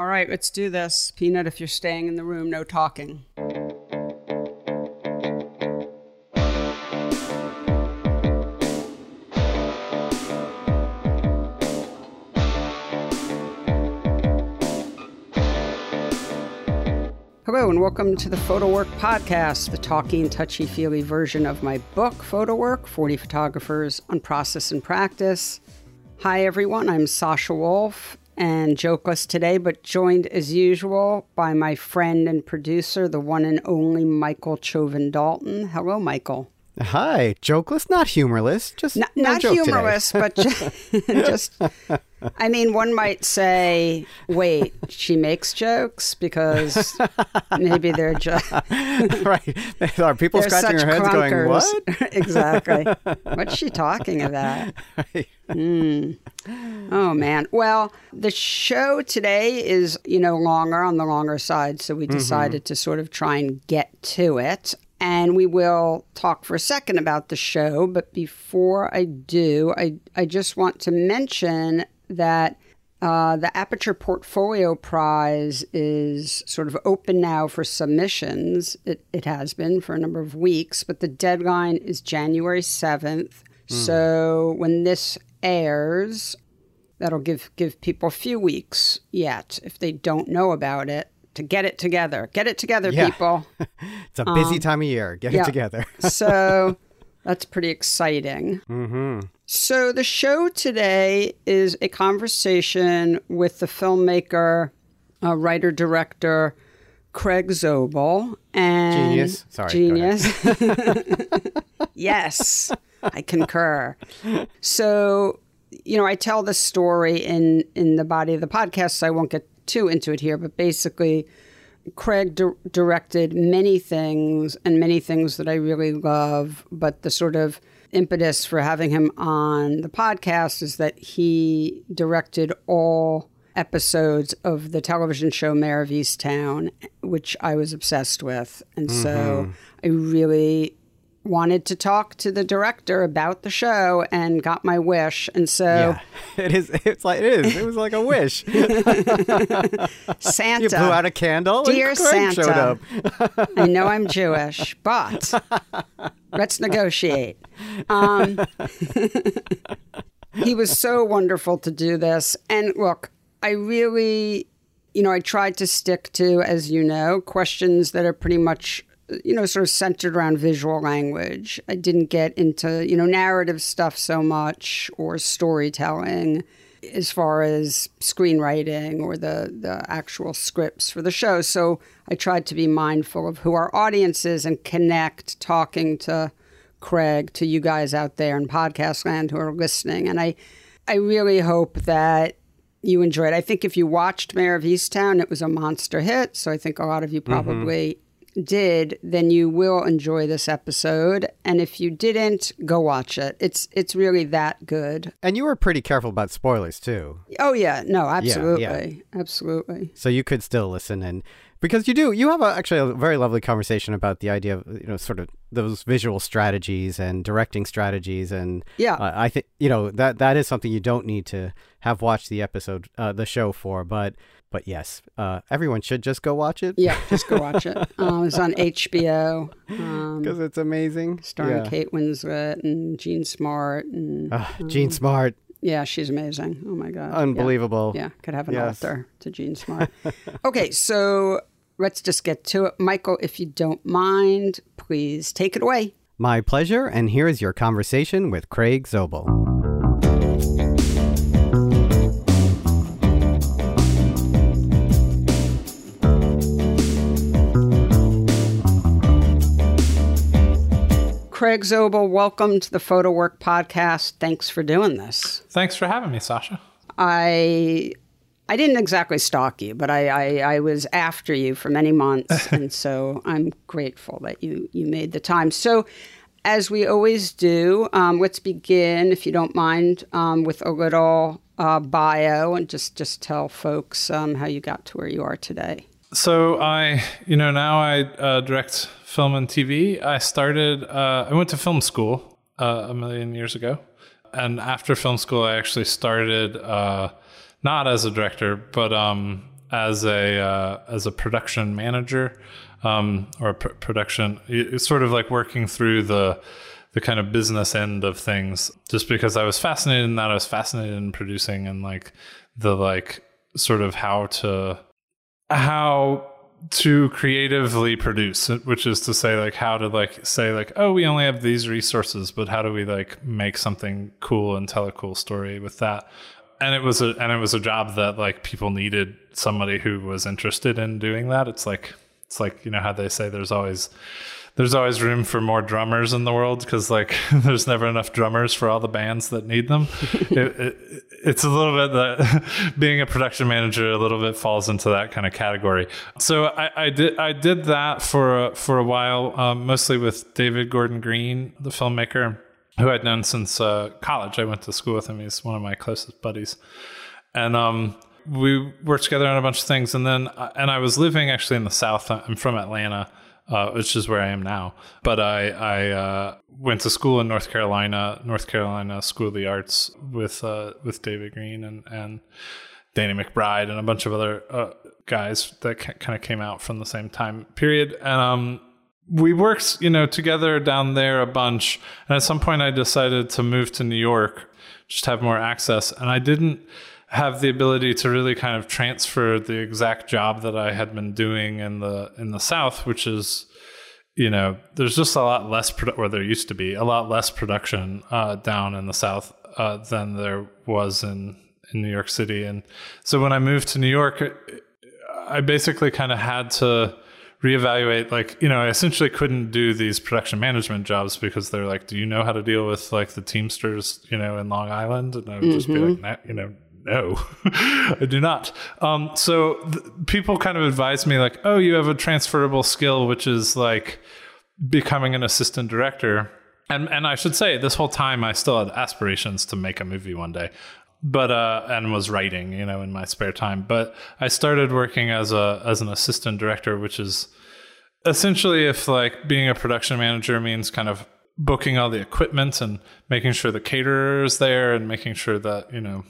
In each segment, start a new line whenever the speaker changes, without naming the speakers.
All right, let's do this. Peanut, if you're staying in the room, no talking. Hello, and welcome to the Photo Work Podcast, the talking, touchy feely version of my book, Photo Work 40 Photographers on Process and Practice. Hi, everyone. I'm Sasha Wolf and jokeless today, but joined as usual by my friend and producer, the one and only Michael Chovan Dalton. Hello, Michael.
Hi, jokeless, not humorless, just
not,
no
not humorless, but just, just, I mean, one might say, wait, she makes jokes because maybe they're just
right. Are people scratching their heads, crunkers. going, "What?"
exactly. What's she talking about? Right. Mm. Oh man. Well, the show today is, you know, longer on the longer side, so we mm-hmm. decided mm-hmm. to sort of try and get to it. And we will talk for a second about the show, but before I do, I I just want to mention that uh, the Aperture Portfolio Prize is sort of open now for submissions. It, it has been for a number of weeks, but the deadline is January 7th. Mm. So when this airs, that'll give give people a few weeks yet if they don't know about it to get it together. Get it together, yeah. people.
it's a busy um, time of year. Get yeah. it together.
so that's pretty exciting. Mm-hmm. So the show today is a conversation with the filmmaker, uh, writer, director. Craig Zobel and
genius. Sorry,
genius. yes. I concur. So, you know, I tell the story in in the body of the podcast, so I won't get too into it here. But basically, Craig di- directed many things and many things that I really love. But the sort of impetus for having him on the podcast is that he directed all episodes of the television show Mare of Easttown, which I was obsessed with. And mm-hmm. so I really wanted to talk to the director about the show and got my wish. And so yeah,
it is it's like it is. It was like a wish.
Santa
you blew out a candle?
Dear santa. i know i'm jewish but let's negotiate. Um, he was so wonderful to do this. And look i really you know i tried to stick to as you know questions that are pretty much you know, sort of centered around visual language. I didn't get into, you know, narrative stuff so much or storytelling as far as screenwriting or the, the actual scripts for the show. So I tried to be mindful of who our audience is and connect talking to Craig, to you guys out there in podcast land who are listening. And I, I really hope that you enjoyed. I think if you watched Mare of Easttown, it was a monster hit. So I think a lot of you mm-hmm. probably mm-hmm did, then you will enjoy this episode. And if you didn't, go watch it. It's it's really that good.
And you were pretty careful about spoilers too.
Oh yeah, no, absolutely, yeah, yeah. absolutely.
So you could still listen and because you do you have a, actually a very lovely conversation about the idea of you know sort of those visual strategies and directing strategies and
yeah
uh, i think you know that that is something you don't need to have watched the episode uh, the show for but but yes, uh, everyone should just go watch it.
Yeah, just go watch it. Um, it's on HBO
because um, it's amazing.
Starring yeah. Kate Winslet and Jean Smart and
uh, um, Smart.
Yeah, she's amazing. Oh my god,
unbelievable.
Yeah, yeah. could have an yes. author to Jean Smart. okay, so let's just get to it, Michael. If you don't mind, please take it away.
My pleasure. And here is your conversation with Craig Zobel.
Craig Zobel, welcome to the Photo Work Podcast. Thanks for doing this.
Thanks for having me, Sasha.
I I didn't exactly stalk you, but I, I, I was after you for many months, and so I'm grateful that you you made the time. So, as we always do, um, let's begin, if you don't mind, um, with a little uh, bio and just just tell folks um, how you got to where you are today.
So I, you know, now I uh, direct film and TV. I started, uh, I went to film school uh, a million years ago. And after film school, I actually started uh, not as a director, but um, as a uh, as a production manager um, or pr- production. It's sort of like working through the the kind of business end of things. Just because I was fascinated in that, I was fascinated in producing and like the like sort of how to how to creatively produce which is to say like how to like say like oh we only have these resources but how do we like make something cool and tell a cool story with that? And it was a and it was a job that like people needed somebody who was interested in doing that. It's like it's like you know how they say there's always there's always room for more drummers in the world because like there's never enough drummers for all the bands that need them. it, it, it's a little bit that being a production manager a little bit falls into that kind of category. So I, I did I did that for a, for a while, um, mostly with David Gordon Green, the filmmaker who I'd known since uh, college. I went to school with him. He's one of my closest buddies, and um, we worked together on a bunch of things. And then and I was living actually in the South. I'm from Atlanta uh, which is where I am now. But I, I uh, went to school in North Carolina, North Carolina School of the Arts with uh, with David Green and and Danny McBride and a bunch of other uh, guys that kind of came out from the same time period. And um, we worked, you know, together down there a bunch. And at some point, I decided to move to New York, just have more access. And I didn't have the ability to really kind of transfer the exact job that I had been doing in the in the South, which is, you know, there's just a lot less, produ- or there used to be a lot less production uh, down in the South uh, than there was in in New York City, and so when I moved to New York, I basically kind of had to reevaluate like you know i essentially couldn't do these production management jobs because they're like do you know how to deal with like the teamsters you know in long island and i would mm-hmm. just be like mm-hmm. you know no, I do not. Um, so th- people kind of advise me like, oh, you have a transferable skill, which is like becoming an assistant director. And and I should say, this whole time I still had aspirations to make a movie one day, but uh, and was writing, you know, in my spare time. But I started working as a as an assistant director, which is essentially if like being a production manager means kind of booking all the equipment and making sure the caterer is there and making sure that you know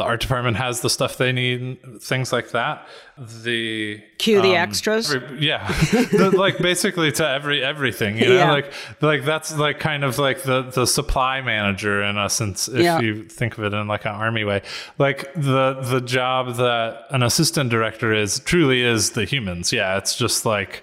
the art department has the stuff they need, things like that. The
cue the um, extras.
Every, yeah, the, like basically to every everything. You know, yeah. like like that's like kind of like the the supply manager in essence, if yeah. you think of it in like an army way. Like the the job that an assistant director is truly is the humans. Yeah, it's just like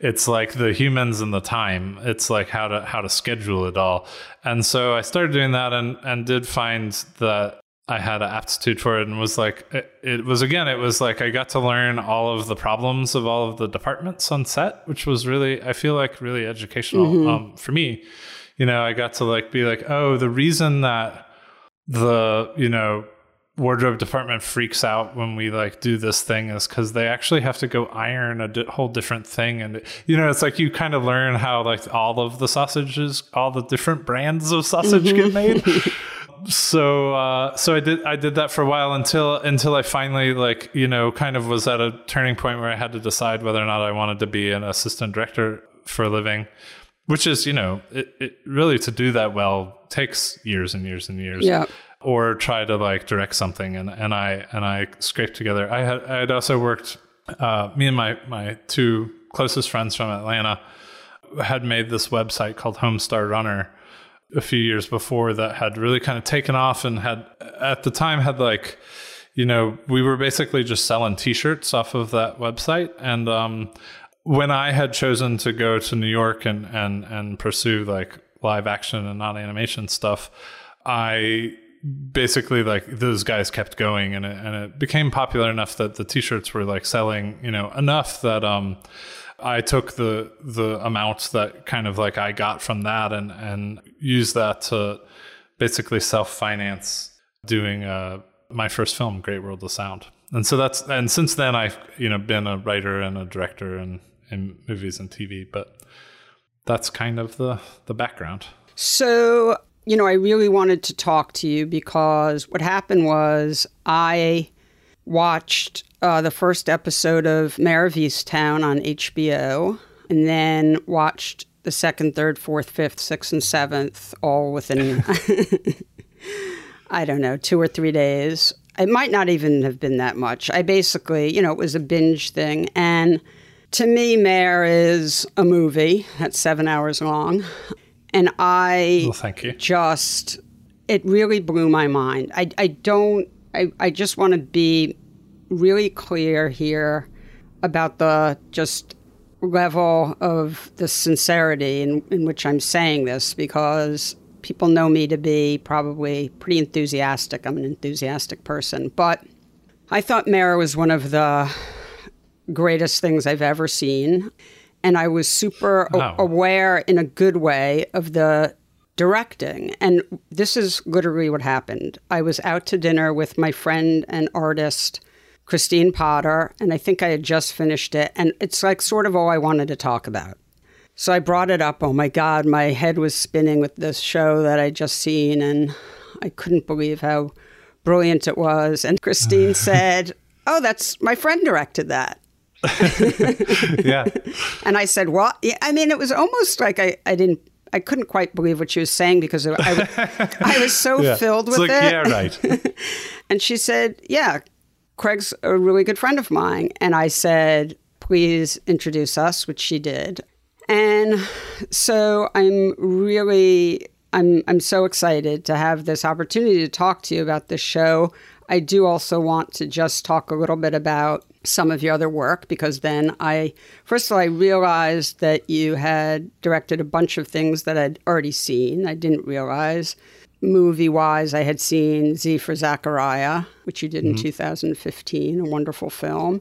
it's like the humans and the time it's like how to how to schedule it all and so i started doing that and and did find that I had an aptitude for it and was like, it, it, was again, it was like I got to learn all of the problems of all of the departments on set, which was really, I feel like really educational mm-hmm. um, for me. You know, I got to like be like, oh, the reason that the, you know, wardrobe department freaks out when we like do this thing is because they actually have to go iron a di- whole different thing and you know it's like you kind of learn how like all of the sausages all the different brands of sausage get made so uh, so I did I did that for a while until until I finally like you know kind of was at a turning point where I had to decide whether or not I wanted to be an assistant director for a living, which is you know it, it really to do that well takes years and years and years.
Yeah.
Or try to like direct something and, and I and I scraped together. I had I had also worked. Uh, me and my my two closest friends from Atlanta had made this website called Homestar Runner a few years before that had really kind of taken off and had at the time had like you know we were basically just selling t-shirts off of that website. And um, when i had chosen to go to new york and and and pursue like live action and non animation stuff i basically like those guys kept going and it, and it became popular enough that the t-shirts were like selling you know enough that um I took the the amounts that kind of like I got from that and and used that to basically self finance doing uh, my first film, Great World of Sound. And so that's and since then I've you know been a writer and a director in in movies and TV, but that's kind of the the background.
So you know, I really wanted to talk to you because what happened was I watched uh, the first episode of Mare of Easttown on HBO, and then watched the second, third, fourth, fifth, sixth, and seventh all within, I don't know, two or three days. It might not even have been that much. I basically, you know, it was a binge thing. And to me, Mare is a movie that's seven hours long. And I
Well, thank you.
just, it really blew my mind. I, I don't, I, I just want to be really clear here about the just level of the sincerity in, in which I'm saying this because people know me to be probably pretty enthusiastic. I'm an enthusiastic person. But I thought Mara was one of the greatest things I've ever seen. And I was super
Wow.
aware in a good way of the directing. And this is literally what happened. I was out to dinner with my friend and artist, Christine Potter, and I think I had just finished it. And it's like sort of all I wanted to talk about. So I brought it up. Oh my God, my head was spinning with this show that I just seen, and I couldn't believe how brilliant it was. And Christine said, Oh, that's my friend directed that.
Yeah.
And I said, What? Yeah, I mean, it was almost like I, I didn't, I couldn't quite believe what she was saying because I, I was so
yeah.
filled
it's
with
like,
it.
Yeah, right.
And she said, Yeah, Craig's a really good friend of mine. And I said, Please introduce us, which she did. And so I'm really I'm I'm so excited to have this opportunity to talk to you about this show. I do also want to just talk a little bit about some of your other work because then I first of all I realized that you had directed a bunch of things that I'd already seen. I didn't realize movie wise, I had seen Z for Zachariah, which you did in 2015, a wonderful film.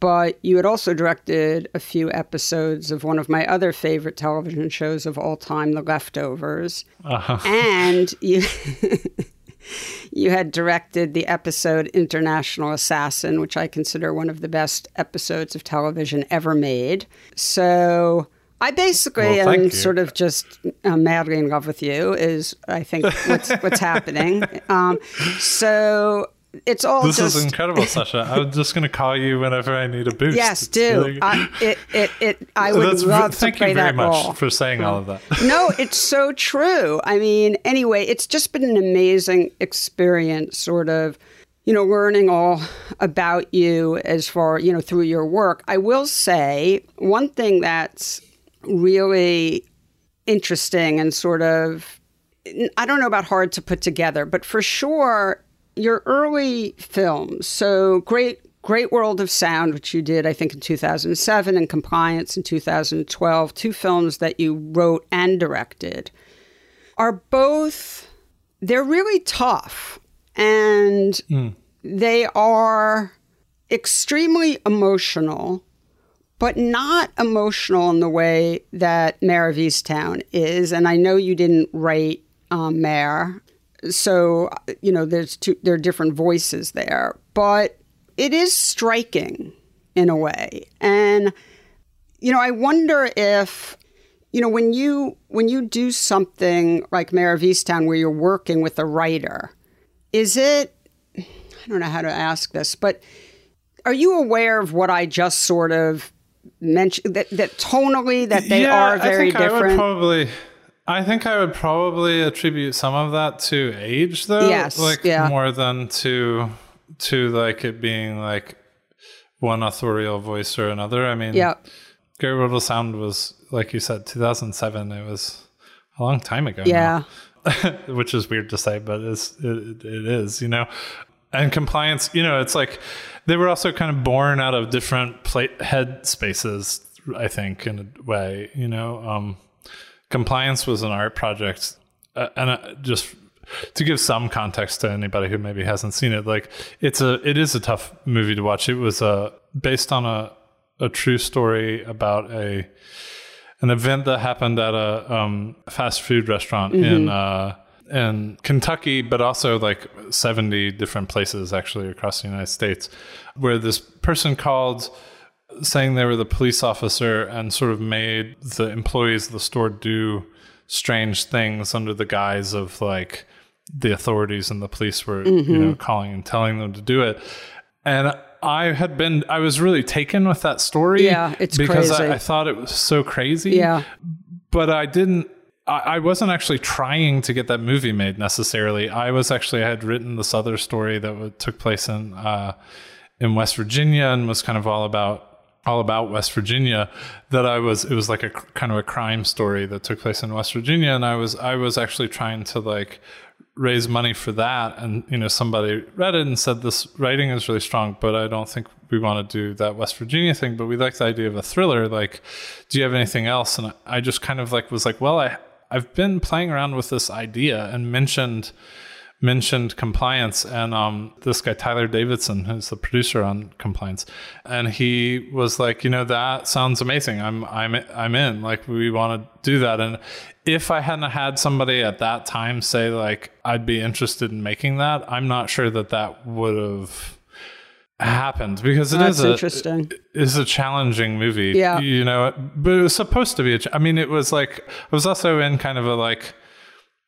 But you had also directed a few episodes of one of my other favorite television shows of all time, The Leftovers.
Uh-huh.
And you. You had directed the episode International Assassin, which I consider one of the best episodes of television ever made. So I basically
Well,
am
you.
sort of just uh, madly in love with you. Is I think what's what's happening. Um, so it's all
This
just
is incredible, Sasha. I'm just going to call you whenever I need a boost.
yes, do I, it, it, it, I would
That's-
love to
thank
play
you very
that
much
role.
for saying all of that.
no, it's so true. I mean, anyway, it's just been an amazing experience, sort of, you know, learning all about you as far, you know, through your work. I will say one thing that's really interesting and sort of, I don't know about hard to put together, but for sure, your early films, so great. Great World of Sound, which you did, I think, in 2007, and Compliance in 2012, two films that you wrote and directed, are both, they're really tough. And they are extremely emotional, but not emotional in the way that Mare of Easttown is. And I know you didn't write um, Mare, so you know there's two, there are different voices there, but it is striking in a way. And you know, I wonder if you know when you when you do something like Mare of Easttown where you're working with a writer, is it I don't know how to ask this, but are you aware of what I just sort of mentioned that, that tonally that they
yeah,
are very
I think I would
different?
probably. I think I would probably attribute some of that to age, though.
Yes,
like
yeah.
more than to to like it being like one authorial voice or another. I mean,
yeah.
Great World Sound was like you said, 2007. It was a long time ago.
Yeah.
which is weird to say, but it's, it, it is, you know. And compliance, you know, it's like they were also kind of born out of different plate head spaces, I think, in a way, you know. Um, compliance was an art project, uh, and uh, just to give some context to anybody who maybe hasn't seen it, like it's a it is a tough movie to watch. It was uh, based on a a true story about a an event that happened at a um, fast food restaurant in uh, in Kentucky, but also like seventy different places actually across the United States, where this person called saying they were the police officer and sort of made the employees of the store do strange things under the guise of like the authorities and the police were you know calling and telling them to do it and i had been i was really taken with that story
Yeah, it's
because
crazy.
I, I thought it was so crazy
Yeah.
but i didn't I, I wasn't actually trying to get that movie made necessarily. I was actually I had written this other story that w- took place in uh, in West Virginia and was kind of all about all about West Virginia that I was it was like a kind of a crime story that took place in West Virginia. And I was I was actually trying to like raise money for that. And you know somebody read it and said this writing is really strong but I don't think we want to do that West Virginia thing. But we like the idea of a thriller. Like do you have anything else? And I just kind of like was like well I I've been playing around with this idea and mentioned mentioned compliance and um, this guy tyler davidson who's the producer on compliance and he was like you know that sounds amazing i'm i'm i'm in like we want to do that and if i hadn't had somebody at that time say like i'd be interested in making that i'm not sure that that would have happened because it
That's
is a,
interesting.
it is a challenging movie
Yeah.
you know but it was supposed to be a ch- i mean it was like i was also in kind of a like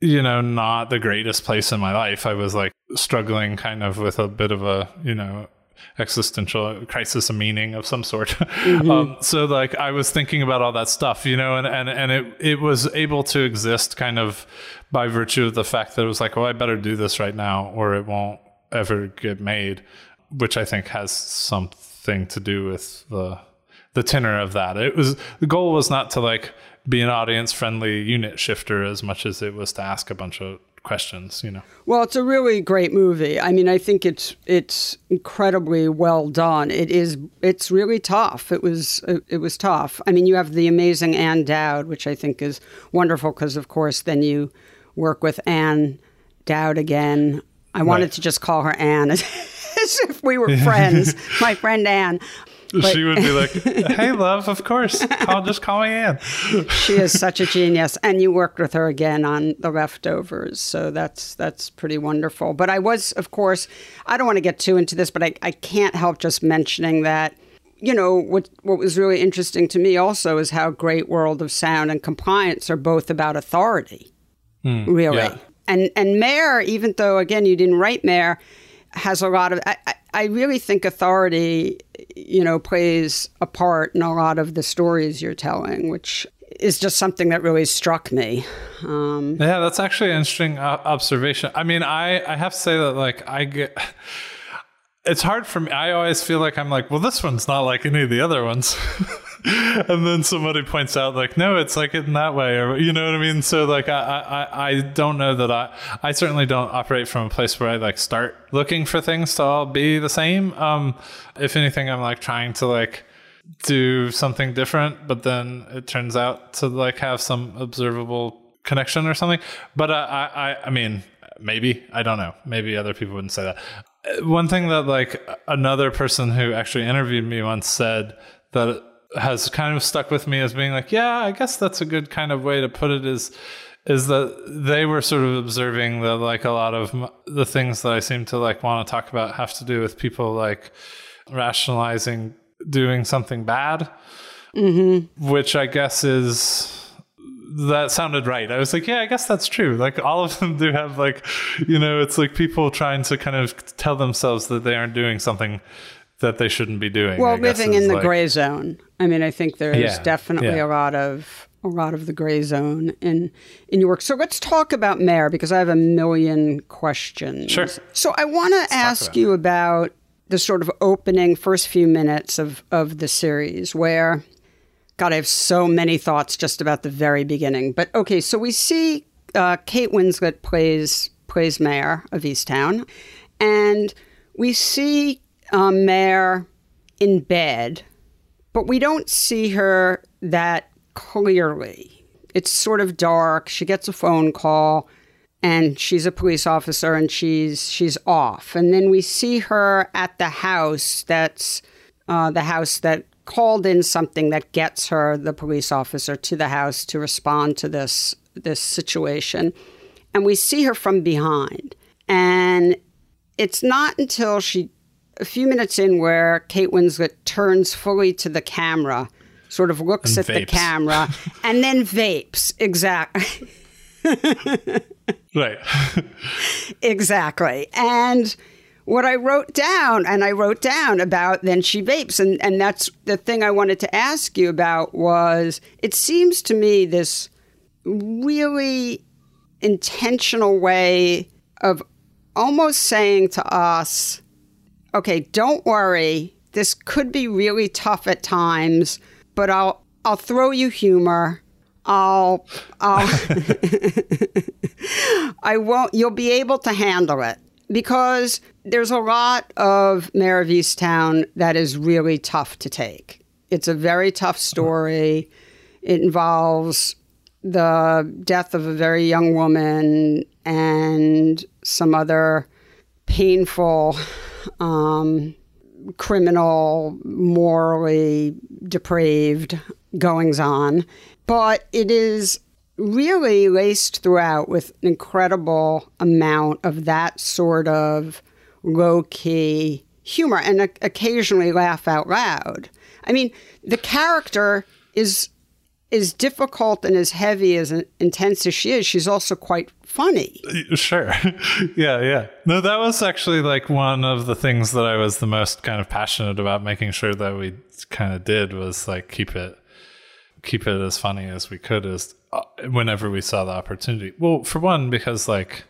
you know, not the greatest place in my life. I was like struggling kind of with a bit of a, you know, existential crisis of meaning of some sort. um, so like I was thinking about all that stuff, you know, and, and, and it, it was able to exist kind of by virtue of the fact that it was like, well, I better do this right now or it won't ever get made, which I think has something to do with the, the tenor of that. It was, the goal was not to like, be an audience friendly unit shifter as much as it was to ask a bunch of questions, you know.
Well, it's a really great movie. I mean, I think it's it's incredibly well done. It is it's really tough. It was it, was tough. I mean, you have the amazing Ann Dowd, which I think is wonderful because of course then you work with Ann Dowd again. I wanted
Right.
to just call her Ann as, as if we were friends. My friend Ann. But-
she would be like, "Hey, love, of course, I'll just call me Ann."
she is such a genius. And you worked with her again on the leftovers so that's that's pretty wonderful. But i was of course i don't want to get too into this but i, I can't help just mentioning that you know what what was really interesting to me also is how great world of sound and compliance are both about authority hmm. really.
Yeah.
and and Mare even though again you didn't write Mare has a lot of I, I- I really think authority you know plays a part in a lot of the stories you're telling which is just something that really struck me um,
Yeah, that's actually an interesting uh, observation. I mean, I I have to say that like I get. It's hard for me. I always feel like I'm like, well, this one's not like any of the other ones. and then somebody points out like, no, it's like it in that way, or you know what I mean. So like, I I, I don't know that I I certainly don't operate from a place where I like start looking for things to all be the same. Um, if anything, I'm like trying to like do something different, but then it turns out to like have some observable connection or something. But I, I, I mean, maybe I don't know. Maybe other people wouldn't say that. One thing that like another person who actually interviewed me once said that has kind of stuck with me as being like, yeah, I guess that's a good kind of way to put it. Is is that they were sort of observing that like a lot of the things that I seem to like want to talk about have to do with people like rationalizing doing something bad, mm-hmm. which I guess is that sounded right. I was like, yeah, I guess that's true. Like all of them do have like, you know, it's like people trying to kind of tell themselves that they aren't doing something that they shouldn't be doing.
well
I
living in the
like-
gray zone i mean i think there's
Yeah,
definitely
yeah.
a lot of a lot of the gray zone in in your work so let's talk about Mare because i have a million questions
Sure.
so i want to ask
about
you about the sort of opening first few minutes of of the series where God, I have so many thoughts just about the very beginning. But okay, so we see uh, Kate Winslet plays plays Mare of Easttown, and we see um, Mare in bed, but we don't see her that clearly. It's sort of dark. She gets a phone call, and she's a police officer, and she's she's off. And then we see her at the house. That's uh, the house that called in something that gets her, the police officer, to the house to respond to this this situation. And we see her from behind. And it's not until she, a few minutes in, where Kate Winslet turns fully to the camera, sort of looks
And
at the camera, and then vapes. Exactly.
Right.
Exactly. And what I wrote down, and I wrote down about then she vapes, and, and that's the thing I wanted to ask you about was it seems to me this really intentional way of almost saying to us, okay, don't worry. This could be really tough at times, but I'll I'll throw you humor. I'll I'll I won't you'll be able to handle it because there's a lot of Mare of Easttown that is really tough to take. It's a very tough story. It involves the death of a very young woman and some other painful, um, criminal, morally depraved goings on. But it is really laced throughout with an incredible amount of that sort of low key humor and occasionally laugh out loud. I mean, the character is as difficult and as heavy as intense as she is, she's also quite funny.
Sure. yeah, yeah. No, that was actually like one of the things that I was the most kind of passionate about making sure that we kind of did was like keep it keep it as funny as we could as uh, whenever we saw the opportunity. Well, for one because like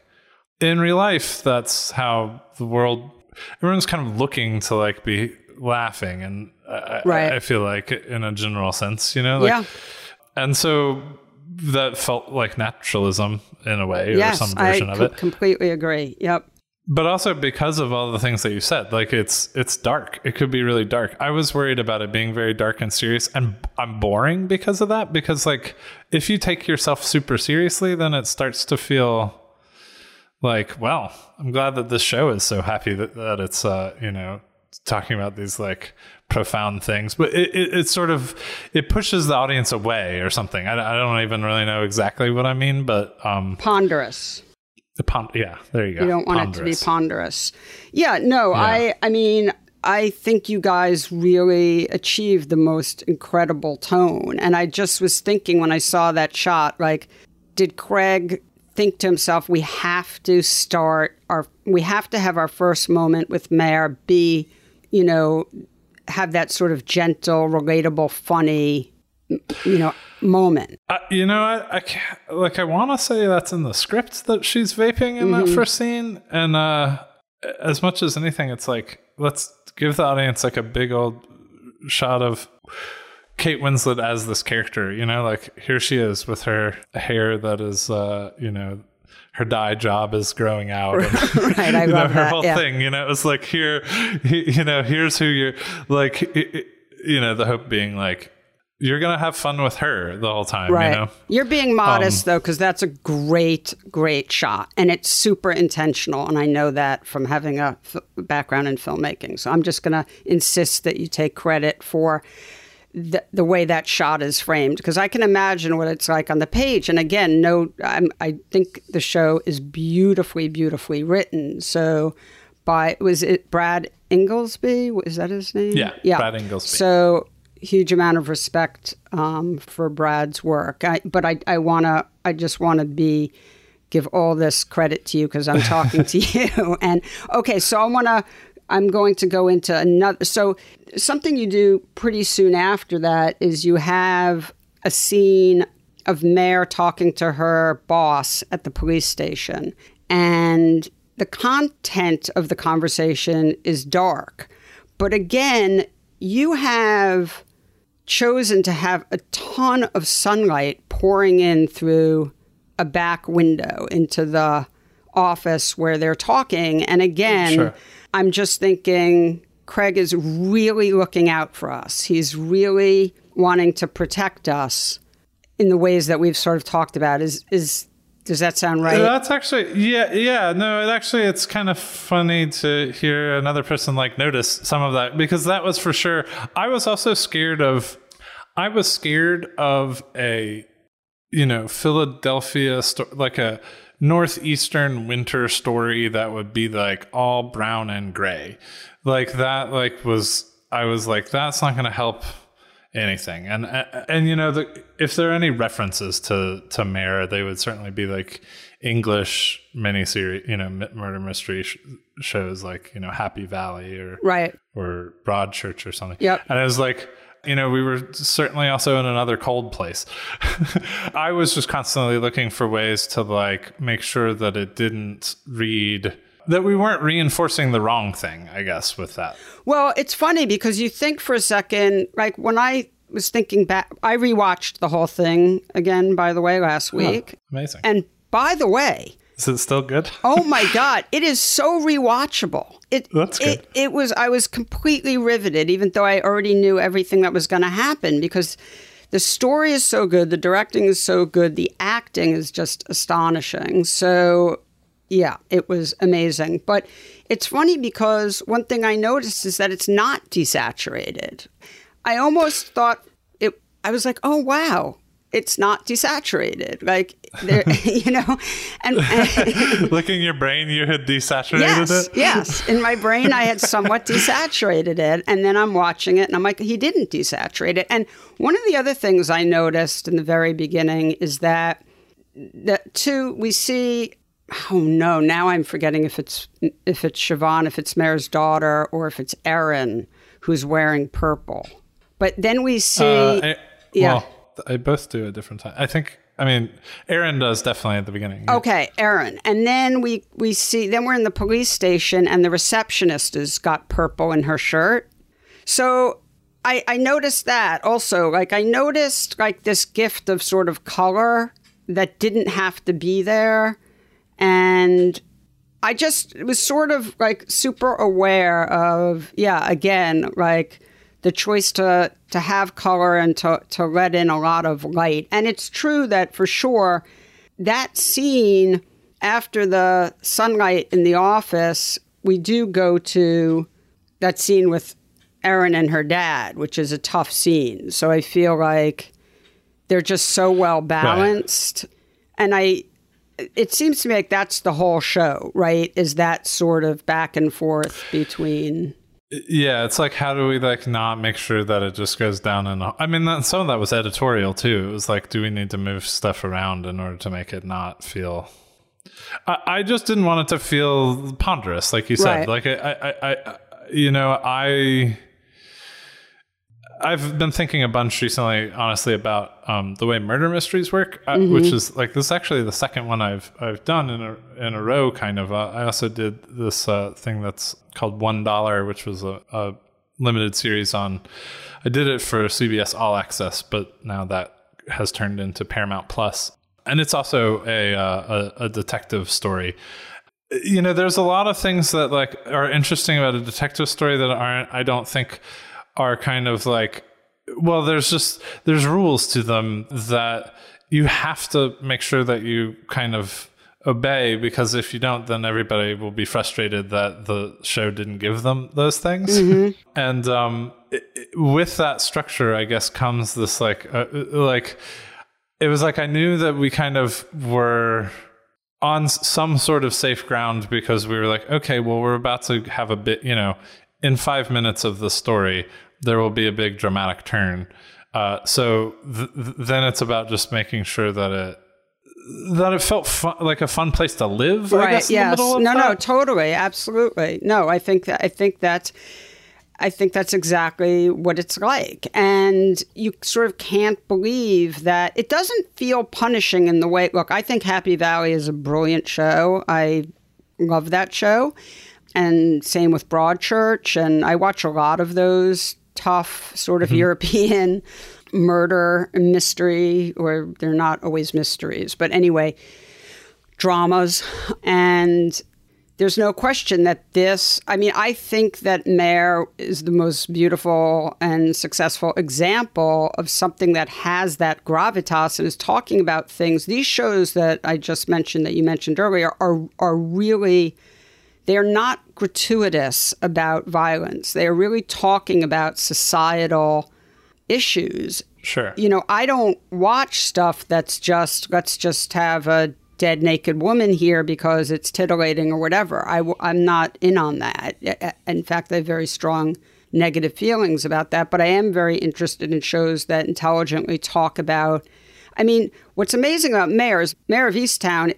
in real life that's how the world everyone's kind of looking to like be laughing and I, right. I, I feel like in a general sense, you know, like
yeah
and so that felt like naturalism in a way, yes, or some version
I
of it.
Completely agree. Yep.
But also because of all the things that you said, like it's it's dark. It could be really dark. I was worried about it being very dark and serious, and I'm boring because of that. Because like if you take yourself super seriously, then it starts to feel like, well, I'm glad that this show is so happy that, that it's uh, you know talking about these like profound things, but it, it, it, sort of it pushes the audience away or something. I, I don't even really know exactly what I mean, but um,
ponderous.
The pond, yeah, there you go.
You don't want ponderous. it to be ponderous. Yeah, no, yeah. I, I mean, I think you guys really achieved the most incredible tone. And I just was thinking when I saw that shot, like, did Craig think to himself, we have to start our, we have to have our first moment with Mare be, you know, have that sort of gentle, relatable, funny, you know, moment.
Uh, you know, I, I can't, like I want to say that's in the script that she's vaping in mm-hmm. that first scene, and uh, as much as anything, it's like let's give the audience like a big old shot of Kate Winslet as this character. You know, like here she is with her hair that is, uh, you know, her dye job is growing out.
And, right, I
love
know,
her
that.
whole
yeah.
thing. You know, it was like here, you know, here's who you're like. You know, the hope being like you're gonna have fun with her the whole time.
Right.
You know,
you're being modest um, though, because that's a great, great shot, and it's super intentional. And I know that from having a f- background in filmmaking. So I'm just gonna insist that you take credit for the, the way that shot is framed because I can imagine what it's like on the page. And again, no, I'm, I think the show is beautifully, beautifully written. So, by was it Brad Ingelsby? Is that his name?
Yeah, yeah. Brad Ingelsby.
So huge amount of respect um, for Brad's work. I, but I, I wanna, I just want to be give all this credit to you because I'm talking to you. And okay, so I want to I'm going to go into another. So, something you do pretty soon after that is you have a scene of Mare talking to her boss at the police station. And the content of the conversation is dark. But again, you have chosen to have a ton of sunlight pouring in through a back window into the office where they're talking. And again, sure I'm just thinking Craig is really looking out for us. He's really wanting to protect us in the ways that we've sort of talked about. Is is does that sound right?
That's actually yeah, yeah. No, it actually it's kind of funny to hear another person like notice some of that because that was for sure. I was also scared of I was scared of a you know, Philadelphia sto- like a northeastern winter story that would be like all brown and gray. Like that like was I was like that's not going to help anything. And and you know the if there are any references to to Mare, they would certainly be like English miniseries, you know, murder mystery sh- shows like, you know, Happy Valley or
right
or Broadchurch or something.
Yep.
And I was like you know, we were certainly also in another cold place. I was just constantly looking for ways to like make sure that it didn't read that we weren't reinforcing the wrong thing, I guess, with that.
Well, it's funny because you think for a second, like when I was thinking back, I rewatched the whole thing again, by the way, last week.
Oh, amazing.
And by the way,
is it still good?
oh my God, it is so rewatchable. It,
That's good.
It, it was, I was completely riveted, even though I already knew everything that was going to happen because the story is so good, the directing is so good, the acting is just astonishing. So yeah, it was amazing. But it's funny because one thing I noticed is that it's not desaturated. I almost thought it, I was like, oh, wow, it's not desaturated. Like, there, you know, and, and
Looking your brain, you had desaturated
yes,
it?
yes. In my brain, I had somewhat desaturated it. And then I'm watching it and I'm like, he didn't desaturate it. And one of the other things I noticed in the very beginning is that, that too, we see oh no, now I'm forgetting if it's if it's Siobhan, if it's Mare's daughter, or if it's Erin who's wearing purple. But then we see,
Uh, I,
yeah.
Well, I both do at different times. I think. I mean, Erin does definitely at the beginning.
okay, Erin, and then we we see then we're in the police station, and the receptionist has got purple in her shirt. So I I noticed that also. Like I noticed like this gift of sort of color that didn't have to be there and I just was sort of like super aware of yeah again like the choice to to have color and to to let in a lot of light and it's true that for sure that scene after the sunlight in the office we do go to that scene with Erin and her dad which is a tough scene so I feel like they're just so well balanced right. and I it seems to me like that's the whole show, right? Is that sort of back and forth between.
Yeah, it's like how do we like not make sure that it just goes down and I mean that, some of that was editorial too. It was like do we need to move stuff around in order to make it not feel I, I just didn't want it to feel ponderous like you said.
Right.
Like I, I I you know, I I've been thinking a bunch recently, honestly, about um, the way murder mysteries work, uh,
Mm-hmm.
which is like this is actually the second one I've I've done in a in a row. Kind of. Uh, I also did this uh, thing that's called One Dollar, which was a, a limited series on. I did it for CBS All Access, but now that has turned into Paramount Plus, and it's also a uh, a, a detective story you know there's a lot of things that like are interesting about a detective story that aren't i don't think are kind of like well there's just there's rules to them that you have to make sure that you kind of obey because if you don't then everybody will be frustrated that the show didn't give them those things. And um it, it- with that structure i guess comes this like uh, like it was like i knew that we kind of were on some sort of safe ground because we were like, okay, well, we're about to have a bit, you know, in five minutes of the story, there will be a big dramatic turn. Uh, so th- th- then it's about just making sure that it that it felt fun, like a fun place to live. I
right
guess, in the
yes.
middle of
no no totally. Absolutely. No i think that i think that's i think that's exactly what it's like. And you sort of can't believe that it doesn't feel punishing in the way look i think happy valley is a brilliant show. I love that show. And same with broadchurch. And i watch a lot of those tough sort of mm-hmm. european murder mystery or they're not always mysteries but anyway dramas. And there's no question that this i mean i think that mare is the most beautiful and successful example of something that has that gravitas and is talking about things. These shows that i just mentioned that you mentioned earlier are are really they're not gratuitous about violence they are really talking about societal issues
Sure.
you know, I don't watch stuff that's just let's just have a dead naked woman here because it's titillating or whatever. I, am not in on that. In fact, I have very strong negative feelings about that. But I am very interested in shows that intelligently talk about. I mean, what's amazing about Mare is Mare of Easttown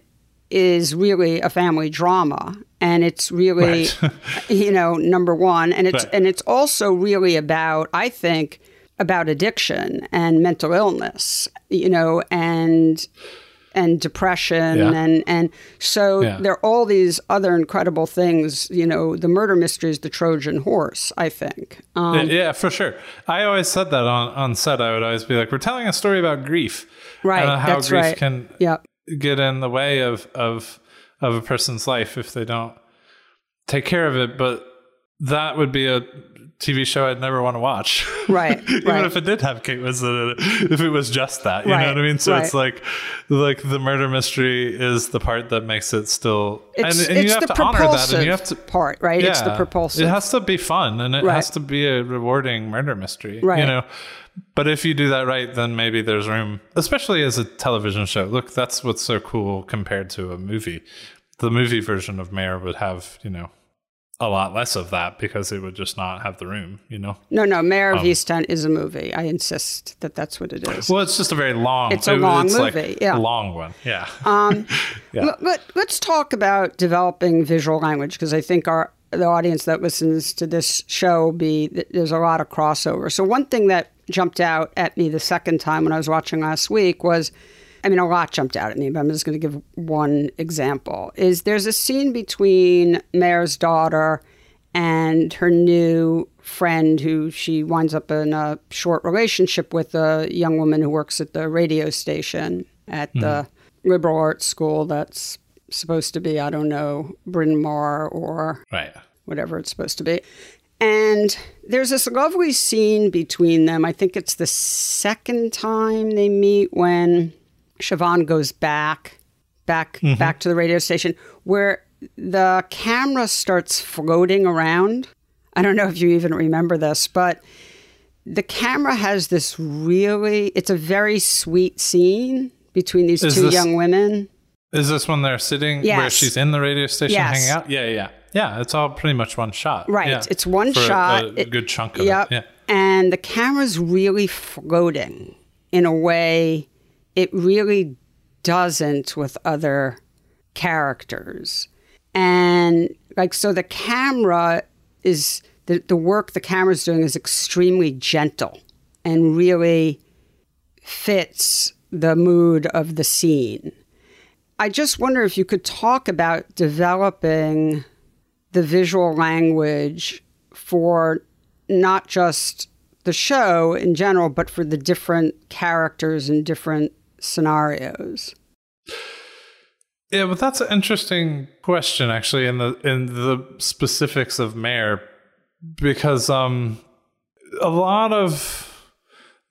is really a family drama, and it's really,
Right.
you know, number one, and it's
Right.
and it's also really about, I think about addiction and mental illness, you know, and and depression
Yeah.
and and so
Yeah.
there are all these other incredible things, you know, the murder mystery is the Trojan horse, I think. Um,
yeah, for sure. I always said that on, on set. I would always be like, we're telling a story about grief.
Right,
And how
that's
grief
right.
can
yeah.
Get in the way of, of, of a person's life if they don't take care of it. But that would be a TV show I'd never want to watch.
Right,
Even
right.
if it did have Kate Winslet in it, if it was just that, you
Right,
know what I mean? So it's like, like the murder mystery is the part that makes it still,
It's,
and, and
it's
you have
the
to honor that,
propulsive
and you have to,
part, right? It's the
yeah.
propulsive.
It has to be fun and it
Right.
has to be a rewarding murder mystery.
Right.
You know. But if you do that right, then maybe there's room, especially as a television show. Look, that's what's so cool compared to a movie. The movie version of Mare would have, you know, a lot less of that because it would just not have the room, you know.
no, no, Mare
Um,
of Easttown is a movie. I insist that that's what it is.
Well, it's just a very long.
It's a long
like
movie, yeah.
a long one. Yeah. Yeah.
Let, let, us talk about developing visual language because I think our the audience that listens to this show will be there's a lot of crossover. So one thing that jumped out at me the second time when I was watching last week was, I mean, a lot jumped out at me, but I'm just going to give one example. Is there's a scene between Mare's daughter and her new friend who she winds up in a short relationship with a young woman who works at the radio station at the mm-hmm. liberal arts school that's supposed to be, I don't know, Bryn Mawr or
right.
whatever it's supposed to be. And there's this lovely scene between them. I think it's the second time they meet when Siobhan goes back, back, mm-hmm. back to the radio station, where the camera starts floating around. I don't know if you even remember this, but the camera has this really, it's a very sweet scene between these
Is
two
this-
young women.
Is this when they're sitting where she's in the radio station
Yes.
hanging out? Yeah, yeah. Yeah, it's all pretty much one shot.
Right.
Yeah.
It's one
For a-
shot.
A,
It-
good chunk of
Yep.
it. Yeah.
And the camera's really floating in a way it really doesn't with other characters. And like, so the camera is, the, the work the camera's doing is extremely gentle and really fits the mood of the scene. I just wonder if you could talk about developing the visual language for not just the show in general, but for the different characters and different scenarios.
Yeah, but that's an interesting question actually in the in the specifics of Mare because um a lot of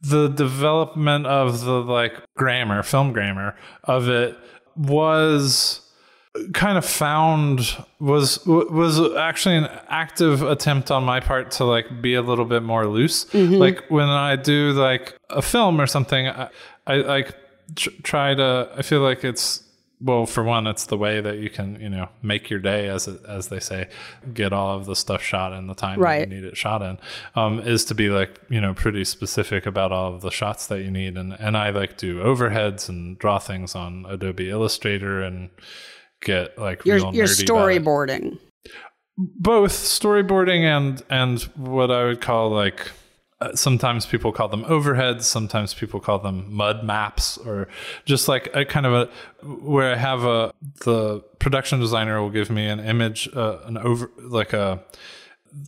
the development of the like grammar, film grammar of it was kind of found was was actually an active attempt on my part to like be a little bit more loose. Like when I do like a film or something, I, I like tr- try to. I feel like it's well, for one, it's the way that you can you know make your day, as as they say, get all of the stuff shot in the time
Right.
that you need it shot in. Um, is to be like you know pretty specific about all of the shots that you need, and and I like do overheads and draw things on Adobe Illustrator and get like
You're,
real
you're
nerdy about it
storyboarding.
both storyboarding and and what I would call like uh, sometimes people call them overheads, sometimes people call them mud maps, or just like a kind of a where I have a the production designer will give me an image, uh, an over like a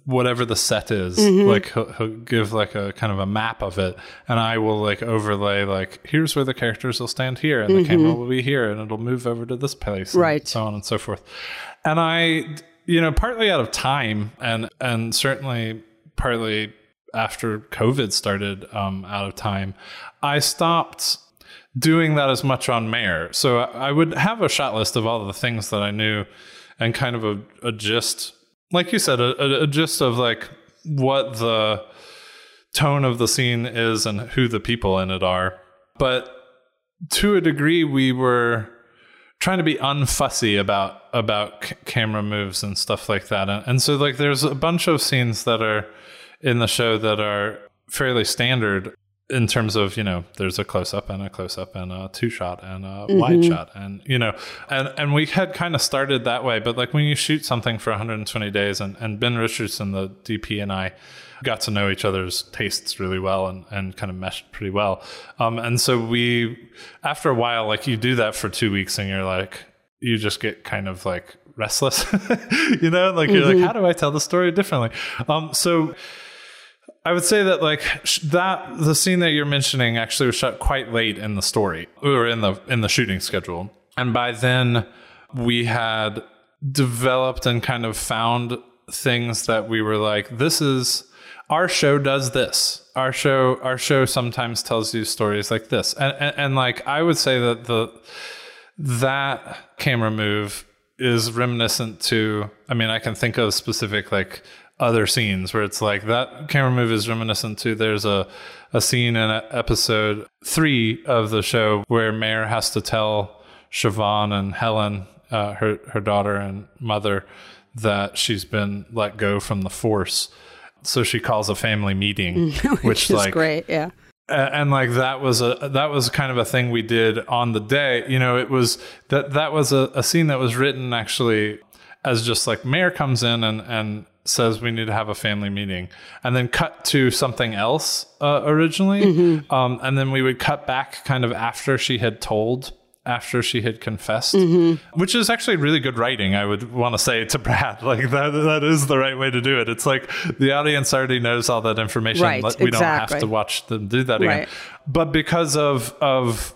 whatever the set is like he'll, he'll give like a kind of a map of it and i will like overlay like here's where the characters will stand here and the camera will be here and it'll move over to this place and
Right.
so on and so forth and i you know partly out of time and and certainly partly after covid started um, out of time i stopped doing that as much on Mare. So I I would have a shot list of all the things that I knew and kind of a, a gist, like you said, a, a, gist of like what the tone of the scene is and who the people in it are. But to a degree, we were trying to be unfussy about about c- camera moves and stuff like that. And, and so like there's a bunch of scenes that are in the show that are fairly standard in terms of you know there's a close up and a close up and a two shot and a wide shot. And you know and and we had kind of started that way. But like when you shoot something for 120 days and and ben richardson the dp and i got to know each other's tastes really well and and kind of meshed pretty well. Um and so we after a while like you do that for two weeks and you're like you just get kind of like restless you know? Like you're like how do i tell the story differently? Um so I would say that like that the scene that you're mentioning actually was shot quite late in the story or in the in the shooting schedule. And by then we had developed and kind of found things that we were like this is our show does this. Our show our show sometimes tells you stories like this. And and, and like I would say that the that camera move is reminiscent to I mean I can think of specific like other scenes where it's like that camera move is reminiscent to there's a a scene in episode 3 of the show where Mare has to tell Siobhan and Helen uh, her her daughter and mother that she's been let go from the force so she calls a family meeting which,
which is
like
great. Yeah.
and, and like that was a that was kind of a thing we did on the day you know it was that that was a, a scene that was written actually as just like Mare comes in and and says we need to have a family meeting and then cut to something else uh, originally. Um, and then we would cut back kind of after she had told after she had confessed which is actually really good writing i would want to say to brad. Like that that is the right way to do it. It's like the audience already knows all that information
Right,
we don't have to watch them do that again.
Right.
but because of of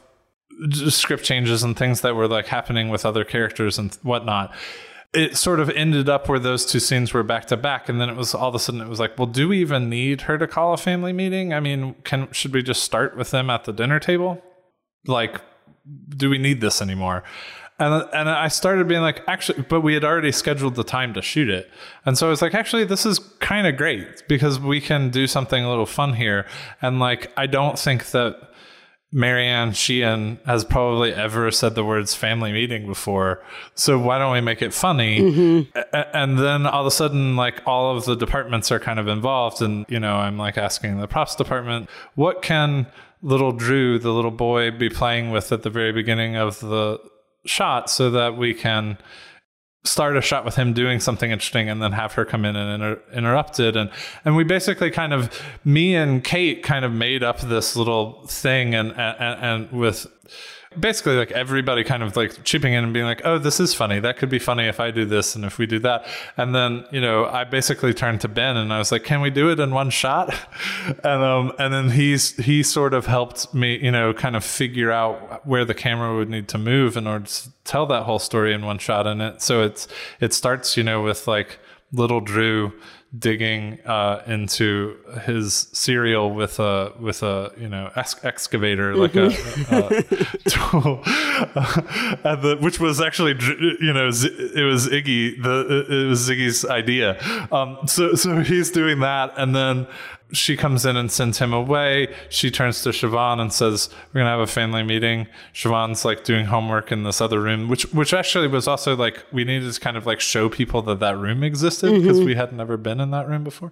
script changes and things that were like happening with other characters and whatnot it sort of ended up where those two scenes were back to back and then it was all of a sudden it was like well do we even need her to call a family meeting? I mean can should we just start with them at the dinner table? Like do we need this anymore? And and I started being like actually but we had already scheduled the time to shoot it. And so I was like actually this is kind of great because we can do something a little fun here. And like I don't think that Marianne Sheehan has probably ever said the words family meeting before. So why don't we make it funny? Mm-hmm. A- and then all of a sudden, like all of the departments are kind of involved. And, you know, I'm like asking the props department, what can little Drew, the little boy, be playing with at the very beginning of the shot so that we can start a shot with him doing something interesting and then have her come in and inter- interrupt it and and we basically kind of me and Kate kind of made up this little thing and and, and with basically like everybody kind of like chipping in and being like oh this is funny. That could be funny if I do this and if we do that. And then you know I basically turned to Ben and I was like can we do it in one shot? And um and then he's he sort of helped me you know kind of figure out where the camera would need to move in order to tell that whole story in one shot. And it so it's it starts you know with like little Drew digging uh, into his cereal with a with a you know ex- excavator like a, a tool, and the, which was actually you know it was Iggy the it was Ziggy's idea. Um, so so he's doing that, and then she comes in and sends him away. She turns to Siobhan and says, "We're gonna have a family meeting." Siobhan's like doing homework in this other room, which which actually was also like we needed to kind of like show people that that room existed mm-hmm. because we had never been in that room before.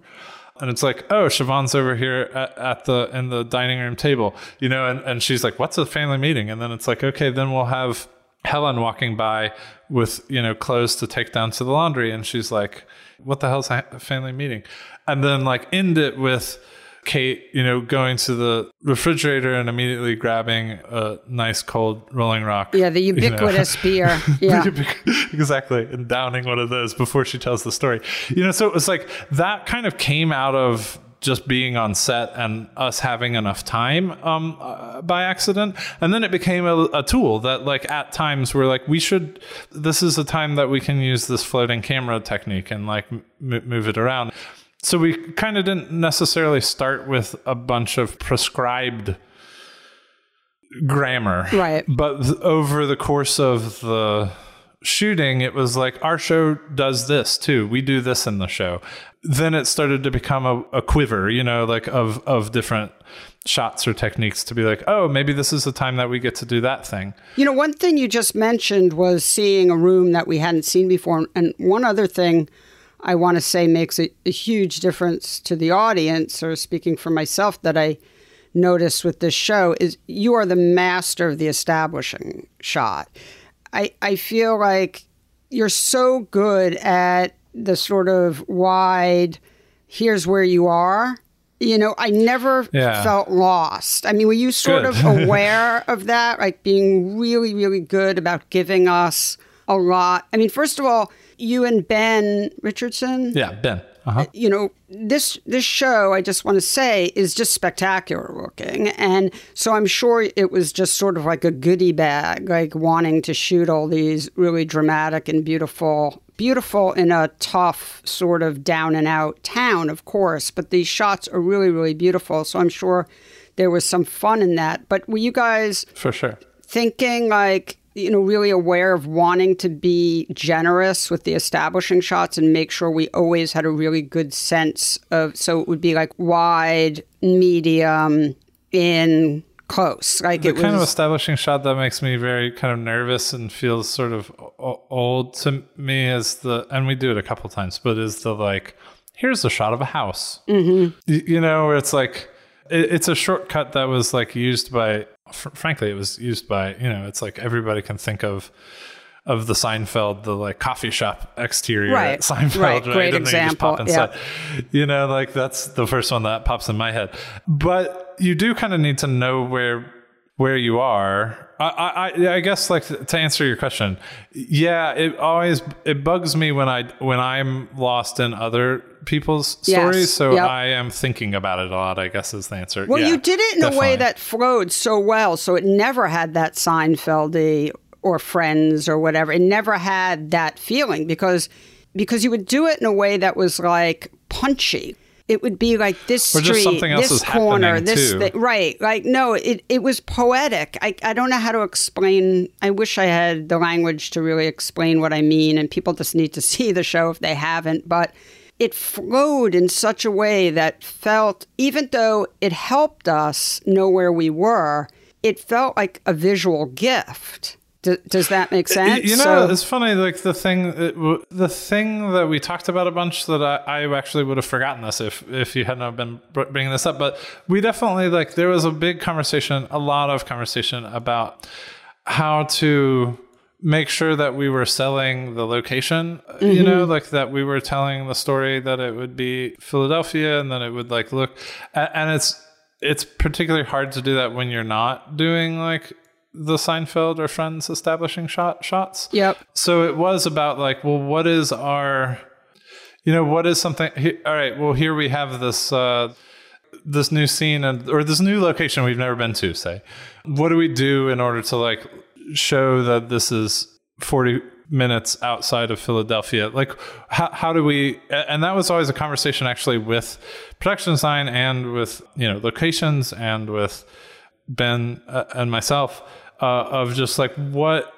And it's like, oh, Siobhan's over here at, at the in the dining room table, you know, and, and she's like, what's a family meeting? And then it's like, okay, then we'll have Helen walking by with you know clothes to take down to the laundry, and she's like, "What the hell's a family meeting?" And then like end it with Kate, you know, going to the refrigerator and immediately grabbing a nice cold Rolling Rock.
Yeah, the
you know.
ubiquitous beer. Yeah.
exactly, and downing one of those before she tells the story. You know, so it was like that kind of came out of just being on set and us having enough time um, uh, by accident and then it became a, a tool that like at times we're like we should this is a time that we can use this floating camera technique and like m- move it around so we kind of didn't necessarily start with a bunch of prescribed grammar
Right.
but th- over the course of the shooting it was like our show does this too we do this in the show then it started to become a, a quiver you know like of of different shots or techniques to be like oh maybe this is the time that we get to do that thing
You know, one thing you just mentioned was seeing a room that we hadn't seen before. And one other thing I want to say makes a, a huge difference to the audience, or speaking for myself, that I noticed with this show is you are the master of the establishing shot. I I feel like you're so good at the sort of wide here's where you are you know i never
Yeah.
felt lost i mean were you sort
Good.
of aware of that like being really really good about giving us a lot i mean first of all you and ben richardson
Yeah, Ben. Uh-huh.
you know this this show i just want to say is just spectacular looking and so i'm sure it was just sort of like a goodie bag like wanting to shoot all these really dramatic and beautiful beautiful in a tough sort of down and out town of course but these shots are really really beautiful so i'm sure there was some fun in that but were you guys
For sure.
thinking like you know really aware of wanting to be generous with the establishing shots and make sure we always had a really good sense of so it would be like wide medium in close like
The
it
kind of establishing shot that makes me very kind of nervous and feels sort of old to me is the, and we do it a couple times, but is the like, here's a shot of a house. Mm-hmm. You, you know, where it's like, it's a shortcut that was like used by, fr- frankly, it was used by, you know, it's like everybody can think of. Of the Seinfeld, the like coffee shop exterior
Right.
Seinfeld,
Right.
right?
Great
and then you just pop
example.
You know, like that's the first one that pops in my head. But you do kind of need to know where where you are. I, I, I- guess like to answer your question, yeah, it always it bugs me when I when I'm lost in other people's
Yes.
stories. So
Yep.
I am thinking about it a lot. I guess is the answer.
well
Yeah,
you did it in a way that flowed so well so it never had that seinfeldy or friends or whatever it never had that feeling because because you would do it in a way that was like punchy it would be like this street,
just something else
this corner, this thi- right. Like no, it it was poetic. I I don't know how to explain. I wish I had the language to really explain what I mean, and people just need to see the show if they haven't. But it flowed in such a way that felt, even though it helped us know where we were, it felt like a visual gift. D- does that make sense?
You know,
So-
it's funny. Like the thing, it w- the thing that we talked about a bunch that I, I actually would have forgotten this if if you hadn't been bringing this up. But we definitely like there was a big conversation, a lot of conversation about how to make sure that we were selling the location uh, you know mm-hmm. like that we were telling the story that it would be philadelphia and then it would like look a- and it's it's particularly hard to do that when you're not doing like the Seinfeld or Friends establishing shot shots.
Yep.
So it was about like, well, what is our, you know, what is something? He, all right. Well, here we have this uh, this new scene and or this new location we've never been to. Say, what do we do in order to like show that this is forty minutes outside of Philadelphia? Like, how how do we? And that was always a conversation actually with production design and with you know locations and with Ben uh, and myself uh, of just like what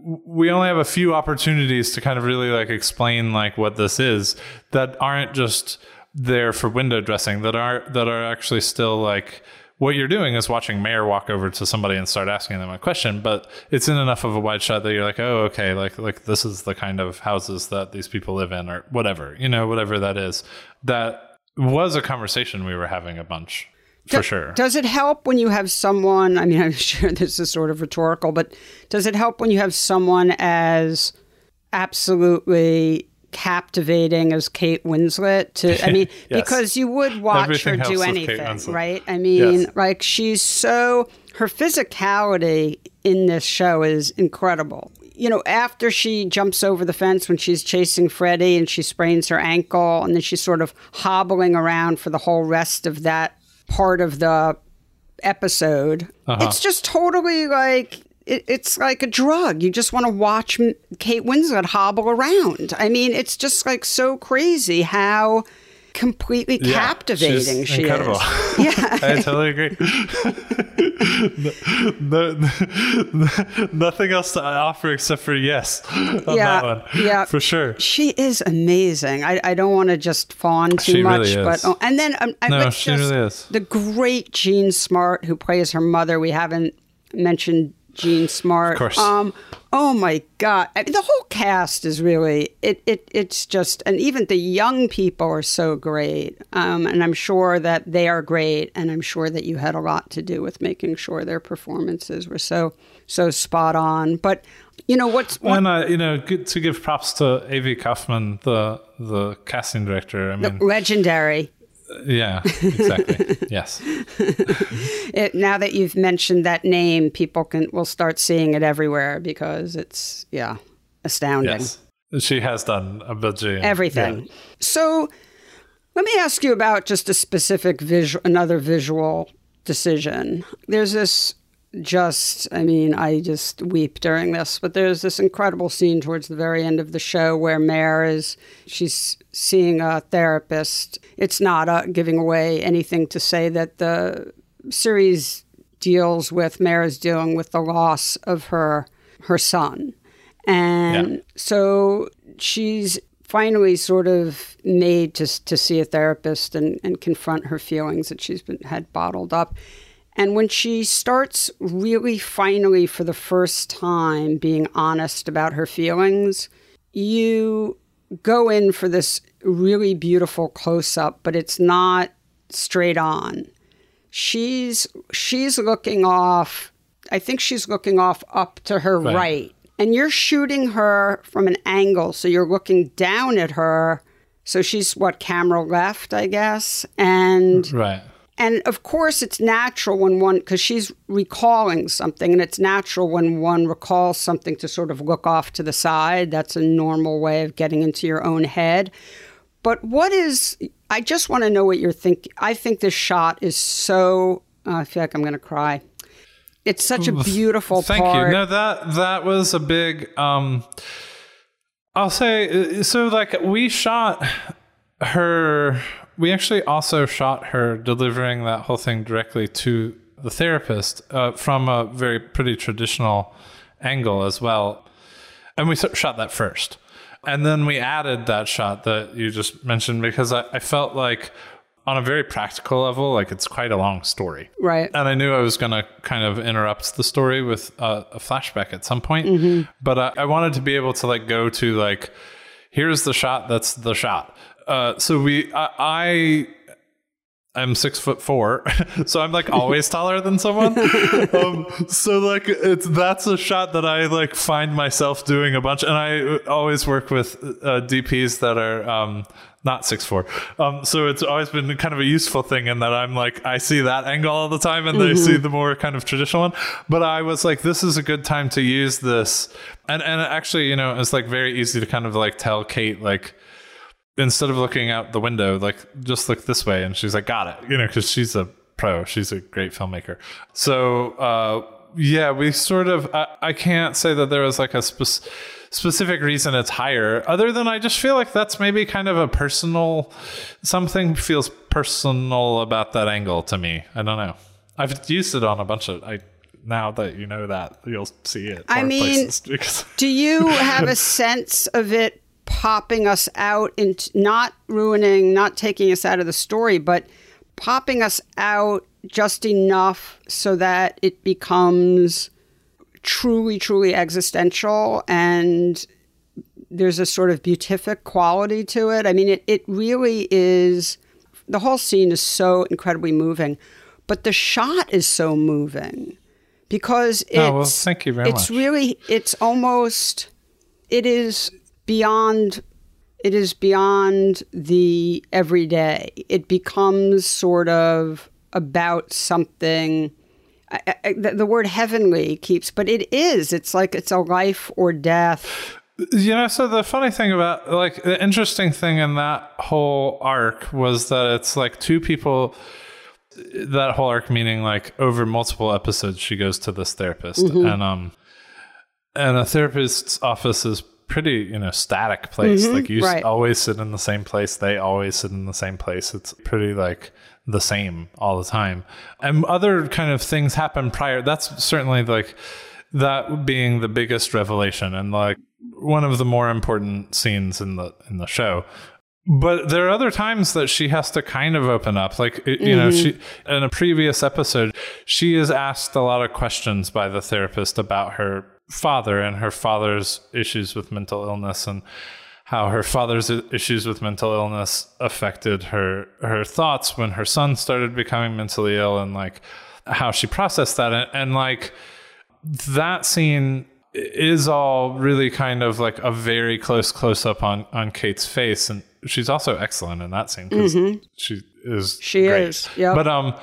we only have a few opportunities to kind of really like explain like what this is that aren't just there for window dressing that are that are actually still like what you're doing is watching Mare walk over to somebody and start asking them a question, but it's in enough of a wide shot that you're like, oh, okay, like like this is the kind of houses that these people live in, or whatever, you know, whatever that is. That was a conversation we were having a bunch for sure.
Does it help when you have someone? I mean, I'm sure this is sort of rhetorical, but does it help when you have someone as absolutely captivating as Kate Winslet? To I mean,
Yes.
because you would watch
Everything
her do
helps with Kate
anything, right? I mean,
Yes.
like she's so her physicality in this show is incredible. You know, after she jumps over the fence when she's chasing Freddie and she sprains her ankle, and then she's sort of hobbling around for the whole rest of that part of the episode.
Uh-huh.
It's just totally like it, it's like a drug. You just want to watch Kate Winslet hobble around. I mean, it's just like so crazy how completely
Yeah,
captivating
she's
she
incredible.
is. Yeah.
I totally agree. no, no- nothing else to offer except for yes on
Yeah,
that one.
yeah.
for sure.
She is amazing. I, I don't want to just fawn too
She
much,
really
but oh, and then um, I-
No,
let's
she
just-
really is.
The great Jean Smart who plays her mother. We haven't mentioned Jean Smart.
Of course.
Um, oh my God, I mean, the whole cast is really it. It it's just, and even the young people are so great. Um, and I'm sure that they are great, and I'm sure that you had a lot to do with making sure their performances were so so spot on. But you know what's what,
And uh, you know, good to give props to Avy Kaufman, the the casting director. I mean,
legendary.
Yeah, exactly. yes.
It, now that you've mentioned that name, people can will start seeing it everywhere because it's yeah astounding.
Yes. She has done a bajillion.
everything.
Yeah.
So let me ask you about just a specific visual, another visual decision. There's this just, I mean, I just weep during this, but there's this incredible scene towards the very end of the show where Mare is, she's seeing a therapist. It's not uh, giving away anything to say that the series deals with, Mare is dealing with the loss of her, her son. And
Yeah.
so she's finally sort of made to, to see a therapist and, and confront her feelings that she's been had bottled up. And when she starts really finally for the first time being honest about her feelings, you go in for this really beautiful close up, but it's not straight on. She's she's looking off. I think she's looking off up to her
Right.
right. And you're shooting her from an angle, so you're looking down at her. So she's what camera left, I guess. And
Right.
And of course, it's natural when one, because she's recalling something, and it's natural when one recalls something to sort of look off to the side. That's a normal way of getting into your own head. But what is, I just want to know what you're thinking. I think this shot is so, oh, I feel like I'm going to cry. It's such a beautiful
Thank
part.
you. No, that that was a big. um I'll say uh, so. Like we shot her. We actually also shot her delivering that whole thing directly to the therapist uh, from a very pretty traditional angle as well, and we shot that first, and then we added that shot that you just mentioned because I, I felt like on a very practical level, like it's quite a long story.
right.
And I knew I was going to kind of interrupt the story with uh, a flashback at some point. But uh, I wanted to be able to like go to like, here's the shot. That's the shot. Uh, so we, I, I I'm six foot four, so I'm like always taller than someone. Um, so like it's that's a shot that I like find myself doing a bunch, and I always work with uh, DPs that are um, not six four. Um, so it's always been kind of a useful thing in that I'm like I see that angle all the time, and they see the more kind of traditional one. But I was like, this is a good time to use this, and and actually, you know, it's like very easy to kind of like tell Kate like instead of looking out the window, like just look this way. And she's like, got it, you know, because she's a pro. She's a great filmmaker. So, uh, yeah, we sort of, I, I can't say that there was like a spec- specific reason it's higher, other than I just feel like that's maybe kind of a personal, something feels personal about that angle to me. I don't know. I've used it on a bunch of, I, now that you know that, you'll see it.
I mean, Do you have a sense of it popping us out and not ruining, not taking us out of the story, but popping us out just enough so that it becomes truly, truly existential and there's a sort of beatific quality to it. I mean, it, it really is, the whole scene is so incredibly moving, but the shot is so moving because it's,
Oh, well, thank you very
it's
much.
really, it's almost, it is beyond, it is beyond the everyday. It becomes sort of about something. I, I, the, the word heavenly keeps, but it is. It's like it's a life or death.
You know, so the funny thing about like the interesting thing in that whole arc was that it's like two people that whole arc meaning like over multiple episodes she goes to this therapist and um and a therapist's office is pretty, you know, static place. Like you
right.
always sit in the same place, they always sit in the same place. It's pretty like the same all the time. And other kind of things happen prior. That's certainly like that being the biggest revelation and like one of the more important scenes in the in the show but there are other times that she has to kind of open up like you mm-hmm. know she in a previous episode she is asked a lot of questions by the therapist about her father and her father's issues with mental illness and how her father's issues with mental illness affected her her thoughts when her son started becoming mentally ill and like how she processed that and, and like that scene is all really kind of like a very close close up on on Kate's face and she's also excellent in that scene because mm-hmm. she is
she
great.
is yeah
but um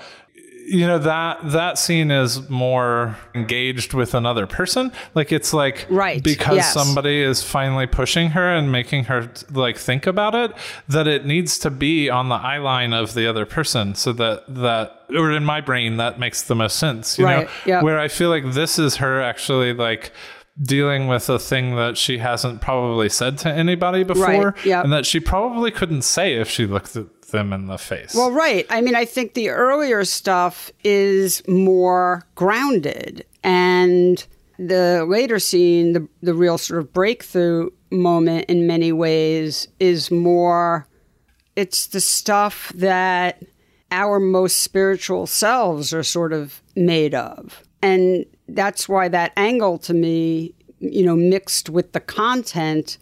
you know that that scene is more engaged with another person like it's like
right
because
yes.
somebody is finally pushing her and making her like think about it that it needs to be on the eye line of the other person so that that or in my brain that makes the most sense you right. know
yep.
where i feel like this is her actually like dealing with a thing that she hasn't probably said to anybody before
right. yep.
and that she probably couldn't say if she looked at them in the face.
Well, right. I mean, I think the earlier stuff is more grounded and the later scene, the the real sort of breakthrough moment in many ways is more it's the stuff that our most spiritual selves are sort of made of. And that's why that angle to me, you know, mixed with the content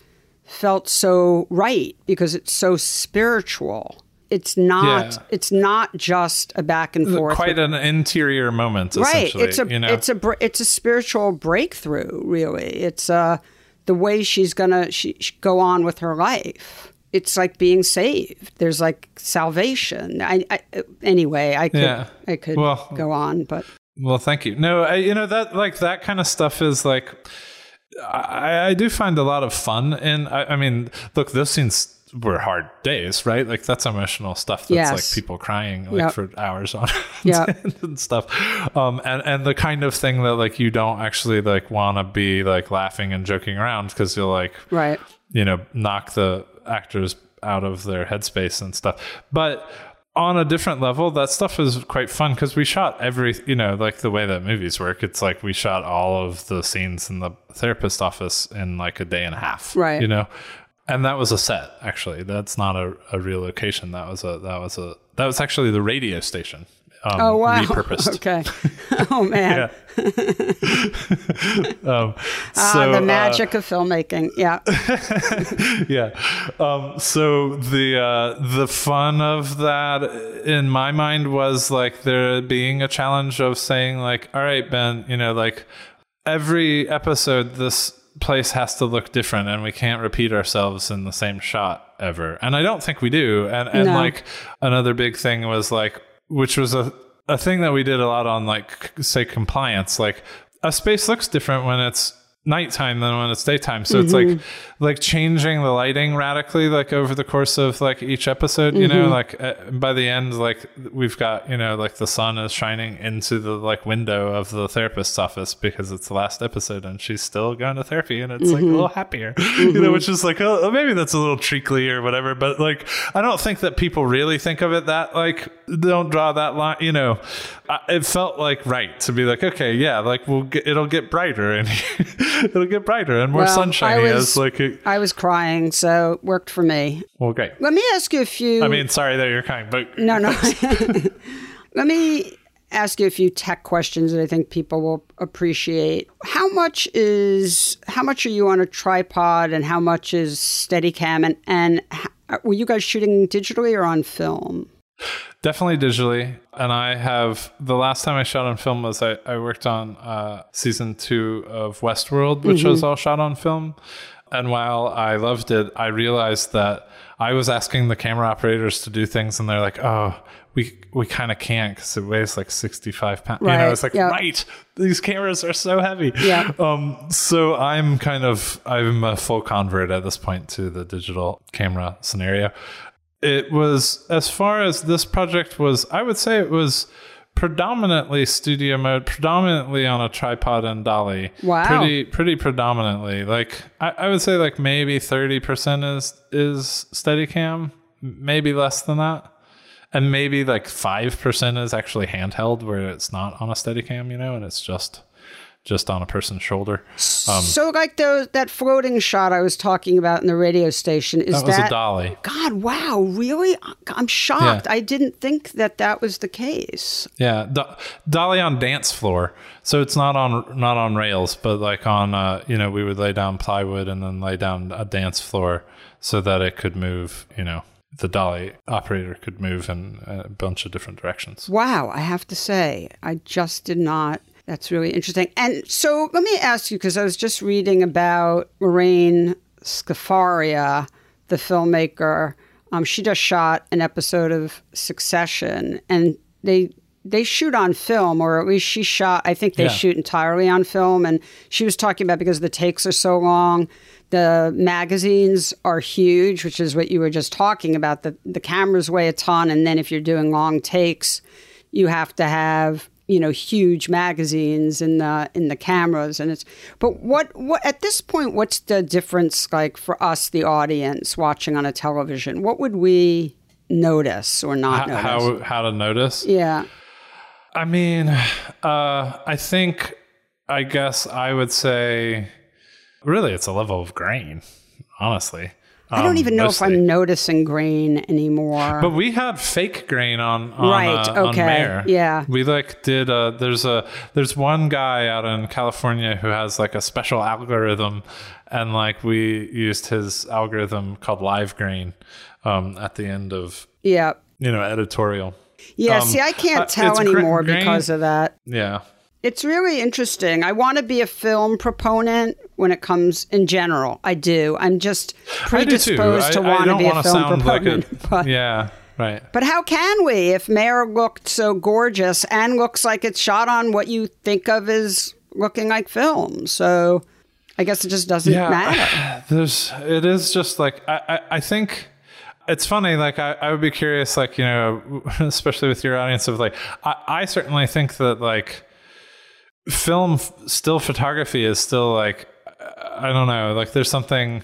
felt so right because it's so spiritual. It's not. Yeah. It's not just a back and forth.
Quite an interior moment,
right? It's a.
You know?
It's a. It's a spiritual breakthrough. Really, it's uh the way she's gonna she, she go on with her life. It's like being saved. There's like salvation. I, I anyway. I could. Yeah. I could well, go on, but
well, thank you. No, I, you know that like that kind of stuff is like I, I do find a lot of fun, and I, I mean, look, those scenes were hard days, right? Like that's emotional stuff. That's
yes.
like people crying like yep. for hours on
yeah
and stuff. Um, and and the kind of thing that like you don't actually like want to be like laughing and joking around because you'll like
right,
you know, knock the actors out of their headspace and stuff. But on a different level, that stuff is quite fun because we shot every, you know, like the way that movies work. It's like we shot all of the scenes in the therapist office in like a day and a half,
right?
You know, and that was a set. Actually, that's not a, a real location. That was a that was a that was actually the radio station um,
oh wow!
Repurposed.
Okay. Oh man.
um,
ah, the uh, magic uh, of filmmaking. Yeah.
yeah. Um, so the uh, the fun of that, in my mind, was like there being a challenge of saying like, all right, Ben, you know, like every episode, this place has to look different, and we can't repeat ourselves in the same shot ever. And I don't think we do. And and
no.
like another big thing was like which was a a thing that we did a lot on like say compliance like a space looks different when it's nighttime than when it's daytime. So mm-hmm. it's like mm-hmm. like changing the lighting radically like over the course of like each episode, you mm-hmm. know, like uh, by the end like we've got, you know, like the sun is shining into the like window of the therapist's office because it's the last episode and she's still going to therapy and it's mm-hmm. like a little happier. You know, mm-hmm. which is like oh, maybe that's a little treacly or whatever, but like I don't think that people really think of it that like don't draw that line, you know. It felt like right to be like okay, yeah, like we'll get, it'll get brighter and it'll get brighter and more
well,
sunshiny
was,
as like a,
I was crying, so it worked for me.
Well, great.
Let me ask you a few.
I mean, sorry that you're crying, but
no, no. Let me ask you a few tech questions that I think people will appreciate. How much is how much are you on a tripod, and how much is Steadicam, and and were you guys shooting digitally or on film?
Definitely digitally. And I have the last time I shot on film was I, I worked on uh, season two of Westworld, which mm-hmm. was all shot on film. And while I loved it, I realized that I was asking the camera operators to do things, and they're like, "Oh, we we kind of can't because it weighs like sixty five pounds."
Right.
You know, it's like, yep. right, these cameras are so heavy.
Yeah.
Um. So I'm kind of I'm a full convert at this point to the digital camera scenario, it was as far as this project was i would say it was predominantly studio mode predominantly on a tripod and dolly.
Wow.
Pretty pretty predominantly. Like i, I would say like maybe 30% is is steadicam maybe less than that. And maybe like 5% is actually handheld where it's not on a steadicam you know and it's just just on a person's shoulder.
Um, so, like those, that floating shot I was talking about in the radio station, is
that was
that,
a dolly?
God, wow, really? I'm shocked. Yeah. I didn't think that that was the case.
Yeah, do- dolly on dance floor. So it's not on not on rails, but like on uh, you know we would lay down plywood and then lay down a dance floor so that it could move. You know, the dolly operator could move in a bunch of different directions.
Wow, I have to say, I just did not that's really interesting. And so let me ask you, because I was just reading about Lorene Scafaria, the filmmaker. Um, she just shot an episode of Succession, and they they shoot on film, or at least she shot. I think they yeah. shoot entirely on film. And she was talking about because the takes are so long, the magazines are huge, which is what you were just talking about. The the cameras weigh a ton, and then if you're doing long takes, you have to have you know huge magazines in the in the cameras and it's but what what at this point what's the difference like for us the audience watching on a television? What would we notice or not
how,
notice?
how, how to notice?
Yeah.
I mean uh i think i guess i would say really it's a level of grain honestly
I don't even know mostly. if I'm noticing grain anymore.
But we had fake grain on, on
right.
Uh,
okay.
On
yeah.
We like did. Uh, there's a there's one guy out in California who has like a special algorithm, and like we used his algorithm called live grain um, at the end of
yeah
you know editorial.
Yeah. Um, see, I can't uh, tell uh, anymore gra- because of that.
Yeah.
It's really interesting. I want to be a film proponent when it comes in general. I do. I'm just predisposed to want
to
be a film proponent.
Like a, but, yeah, right.
But how can we if Mare looked so gorgeous and looks like it's shot on what you think of as looking like film? So I guess it just doesn't yeah, matter.
There's. It is just like I. I, I think it's funny like I, I would be curious like you know especially with your audience of like I, I certainly think that like film still photography is still like I don't know, like there's something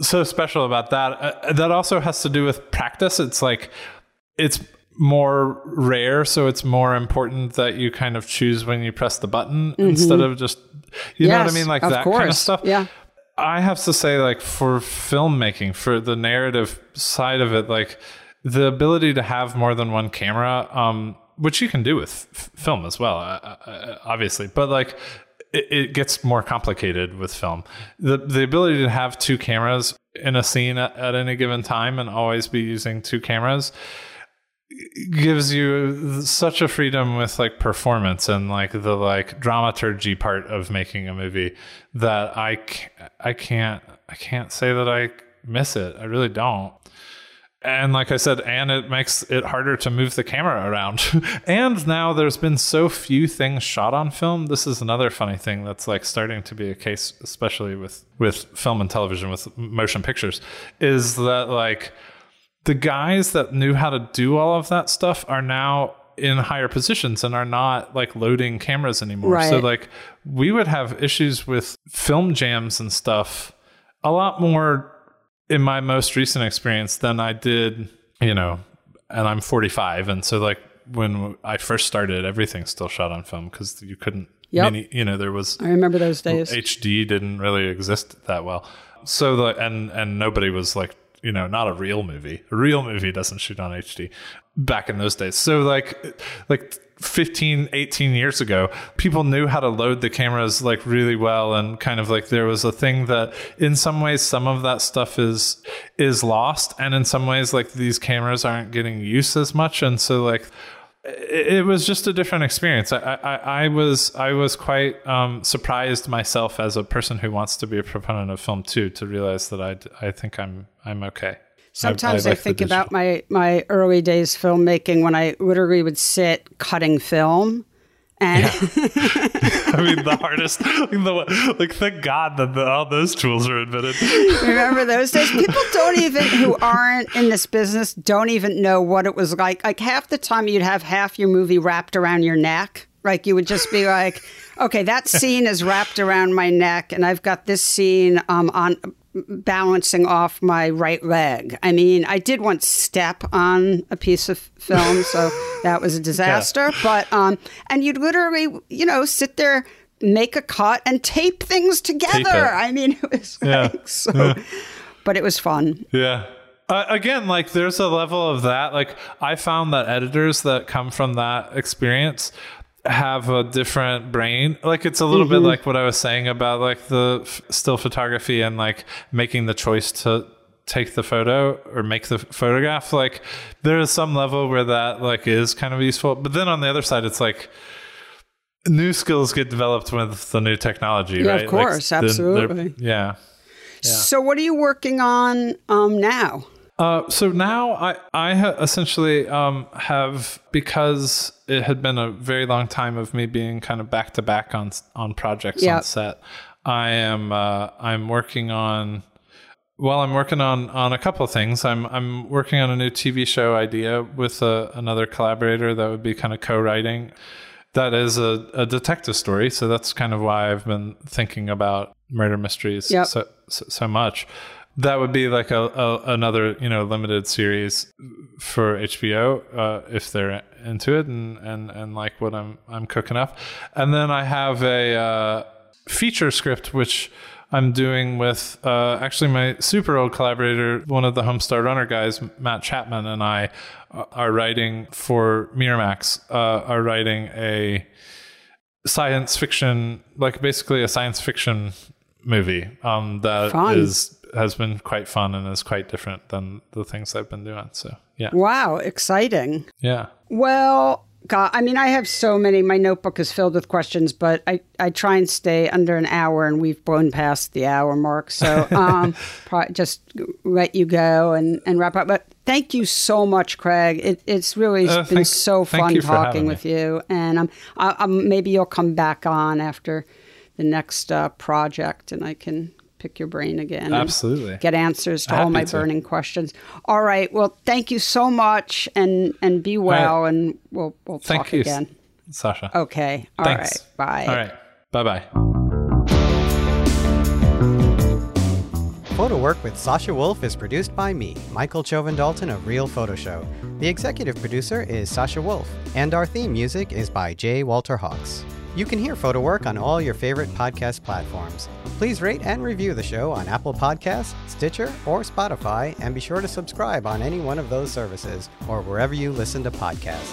so special about that. Uh, that also has to do with practice. It's like it's more rare, so it's more important that you kind of choose when you press the button mm-hmm. instead of just you yes, know what I mean, like that
course.
kind of stuff.
Yeah.
I have to say, like for filmmaking, for the narrative side of it, like the ability to have more than one camera, um, which you can do with f- film as well, uh, uh, uh, obviously. But like, it, it, gets more complicated with film. The the ability to have two cameras in a scene at, at any given time and always be using two cameras gives you such a freedom with like performance and like the like dramaturgy part of making a movie that I I can't I can't say that I miss it. I really don't and like I said, and it makes it harder to move the camera around. and now there's been so few things shot on film. This is another funny thing that's like starting to be a case, especially with with film and television, with motion pictures, is that like the guys that knew how to do all of that stuff are now in higher positions and are not like loading cameras anymore.
Right.
So like we would have issues with film jams and stuff a lot more in my most recent experience than I did, you know, and I'm 45. And so, like, when I first started, everything still shot on film because you couldn't,
yep.
many, you know, there was,
I remember those days.
HD didn't really exist that well. So, the, and, and nobody was like, you know, not a real movie. A real movie doesn't shoot on HD back in those days. So, like, like 15 18 years ago people knew how to load the cameras like really well and kind of like there was a thing that in some ways some of that stuff is is lost and in some ways like these cameras aren't getting used as much and so like it, was just a different experience. I, I, I was I was quite um, surprised myself as a person who wants to be a proponent of film too to realize that I, I think I'm I'm okay.
Sometimes I, I, I think about my my early days filmmaking when I literally would sit cutting film. And.
I mean, the hardest, like, the, like thank God that the, all those tools are invented.
Remember those days? People don't even, who aren't in this business, don't even know what it was like. Like half the time you'd have half your movie wrapped around your neck. Like you would just be like, okay, that scene is wrapped around my neck, and I've got this scene um, on balancing off my right leg. I mean, I did once step on a piece of film, so that was a disaster. Yeah. But um, and you'd literally, you know, sit there make a cut and tape things together.
it.
I mean, it was
Yeah.
like so, but it was fun.
Yeah. Uh, again, like there's a level of that. Like I found that editors that come from that experience have a different brain. Like it's a little bit like what I was saying about like the f- still photography and like making the choice to take the photo or make the photograph. Like there is some level where that like is kind of useful. But then on the other side, it's like new skills get developed with the new technology,
Yeah, of
right? Like,
course,
they're-
absolutely.
Yeah.
So, what are you working on um, now?
Uh, so now I I ha- essentially um, have because it had been a very long time of me being kind of back to back on on projects
Yep.
on set. I am uh, I'm working on well I'm working on on a couple of things. I'm I'm working on a new TV show idea with a, another collaborator that would be kind of co-writing. That is a, a detective story, so that's kind of why I've been thinking about murder mysteries
Yep.
so, so so much. That would be like a, a another you know limited series for HBO uh, if they're into it and, and and like what I'm I'm cooking up, and then I have a uh, feature script which I'm doing with uh, actually my super old collaborator, one of the Homestar Runner guys, Matt Chapman, and I uh, are writing for Miramax. Uh, are writing a science fiction, like basically a science fiction movie um, that
Fun.
is has been quite fun and is quite different than the things I've been doing. So yeah,
Wow, exciting.
yeah.
Well, God, I mean, I have so many. My notebook is filled with questions, but I, I try and stay under an hour, and we've blown past the hour mark. So um, pro- just let you go and, and wrap up. But thank you so much, Craig. It, it's really
Uh,
been
thank-
so fun talking
having me.
with you. And um, I, um, maybe you'll come back on after the next uh, project, and I can pick your brain again. and
Absolutely.
Get answers to all my
to.
burning questions. All right. Well, thank you so much, and and be well, and we'll we'll
Thank
talk
you,
again.
Sasha.
Okay. All right.
Thanks.
Bye.
All right. Bye bye.
Photo Work with Sasha Wolf is produced by me, Michael Chovan-Dalton of Real Photo Show. The executive producer is Sasha Wolf, and our theme music is by J. Walter Hawkes. You can hear Photo Work on all your favorite podcast platforms. Please rate and review the show on Apple Podcasts, Stitcher, or Spotify, and be sure to subscribe on any one of those services or wherever you listen to podcasts.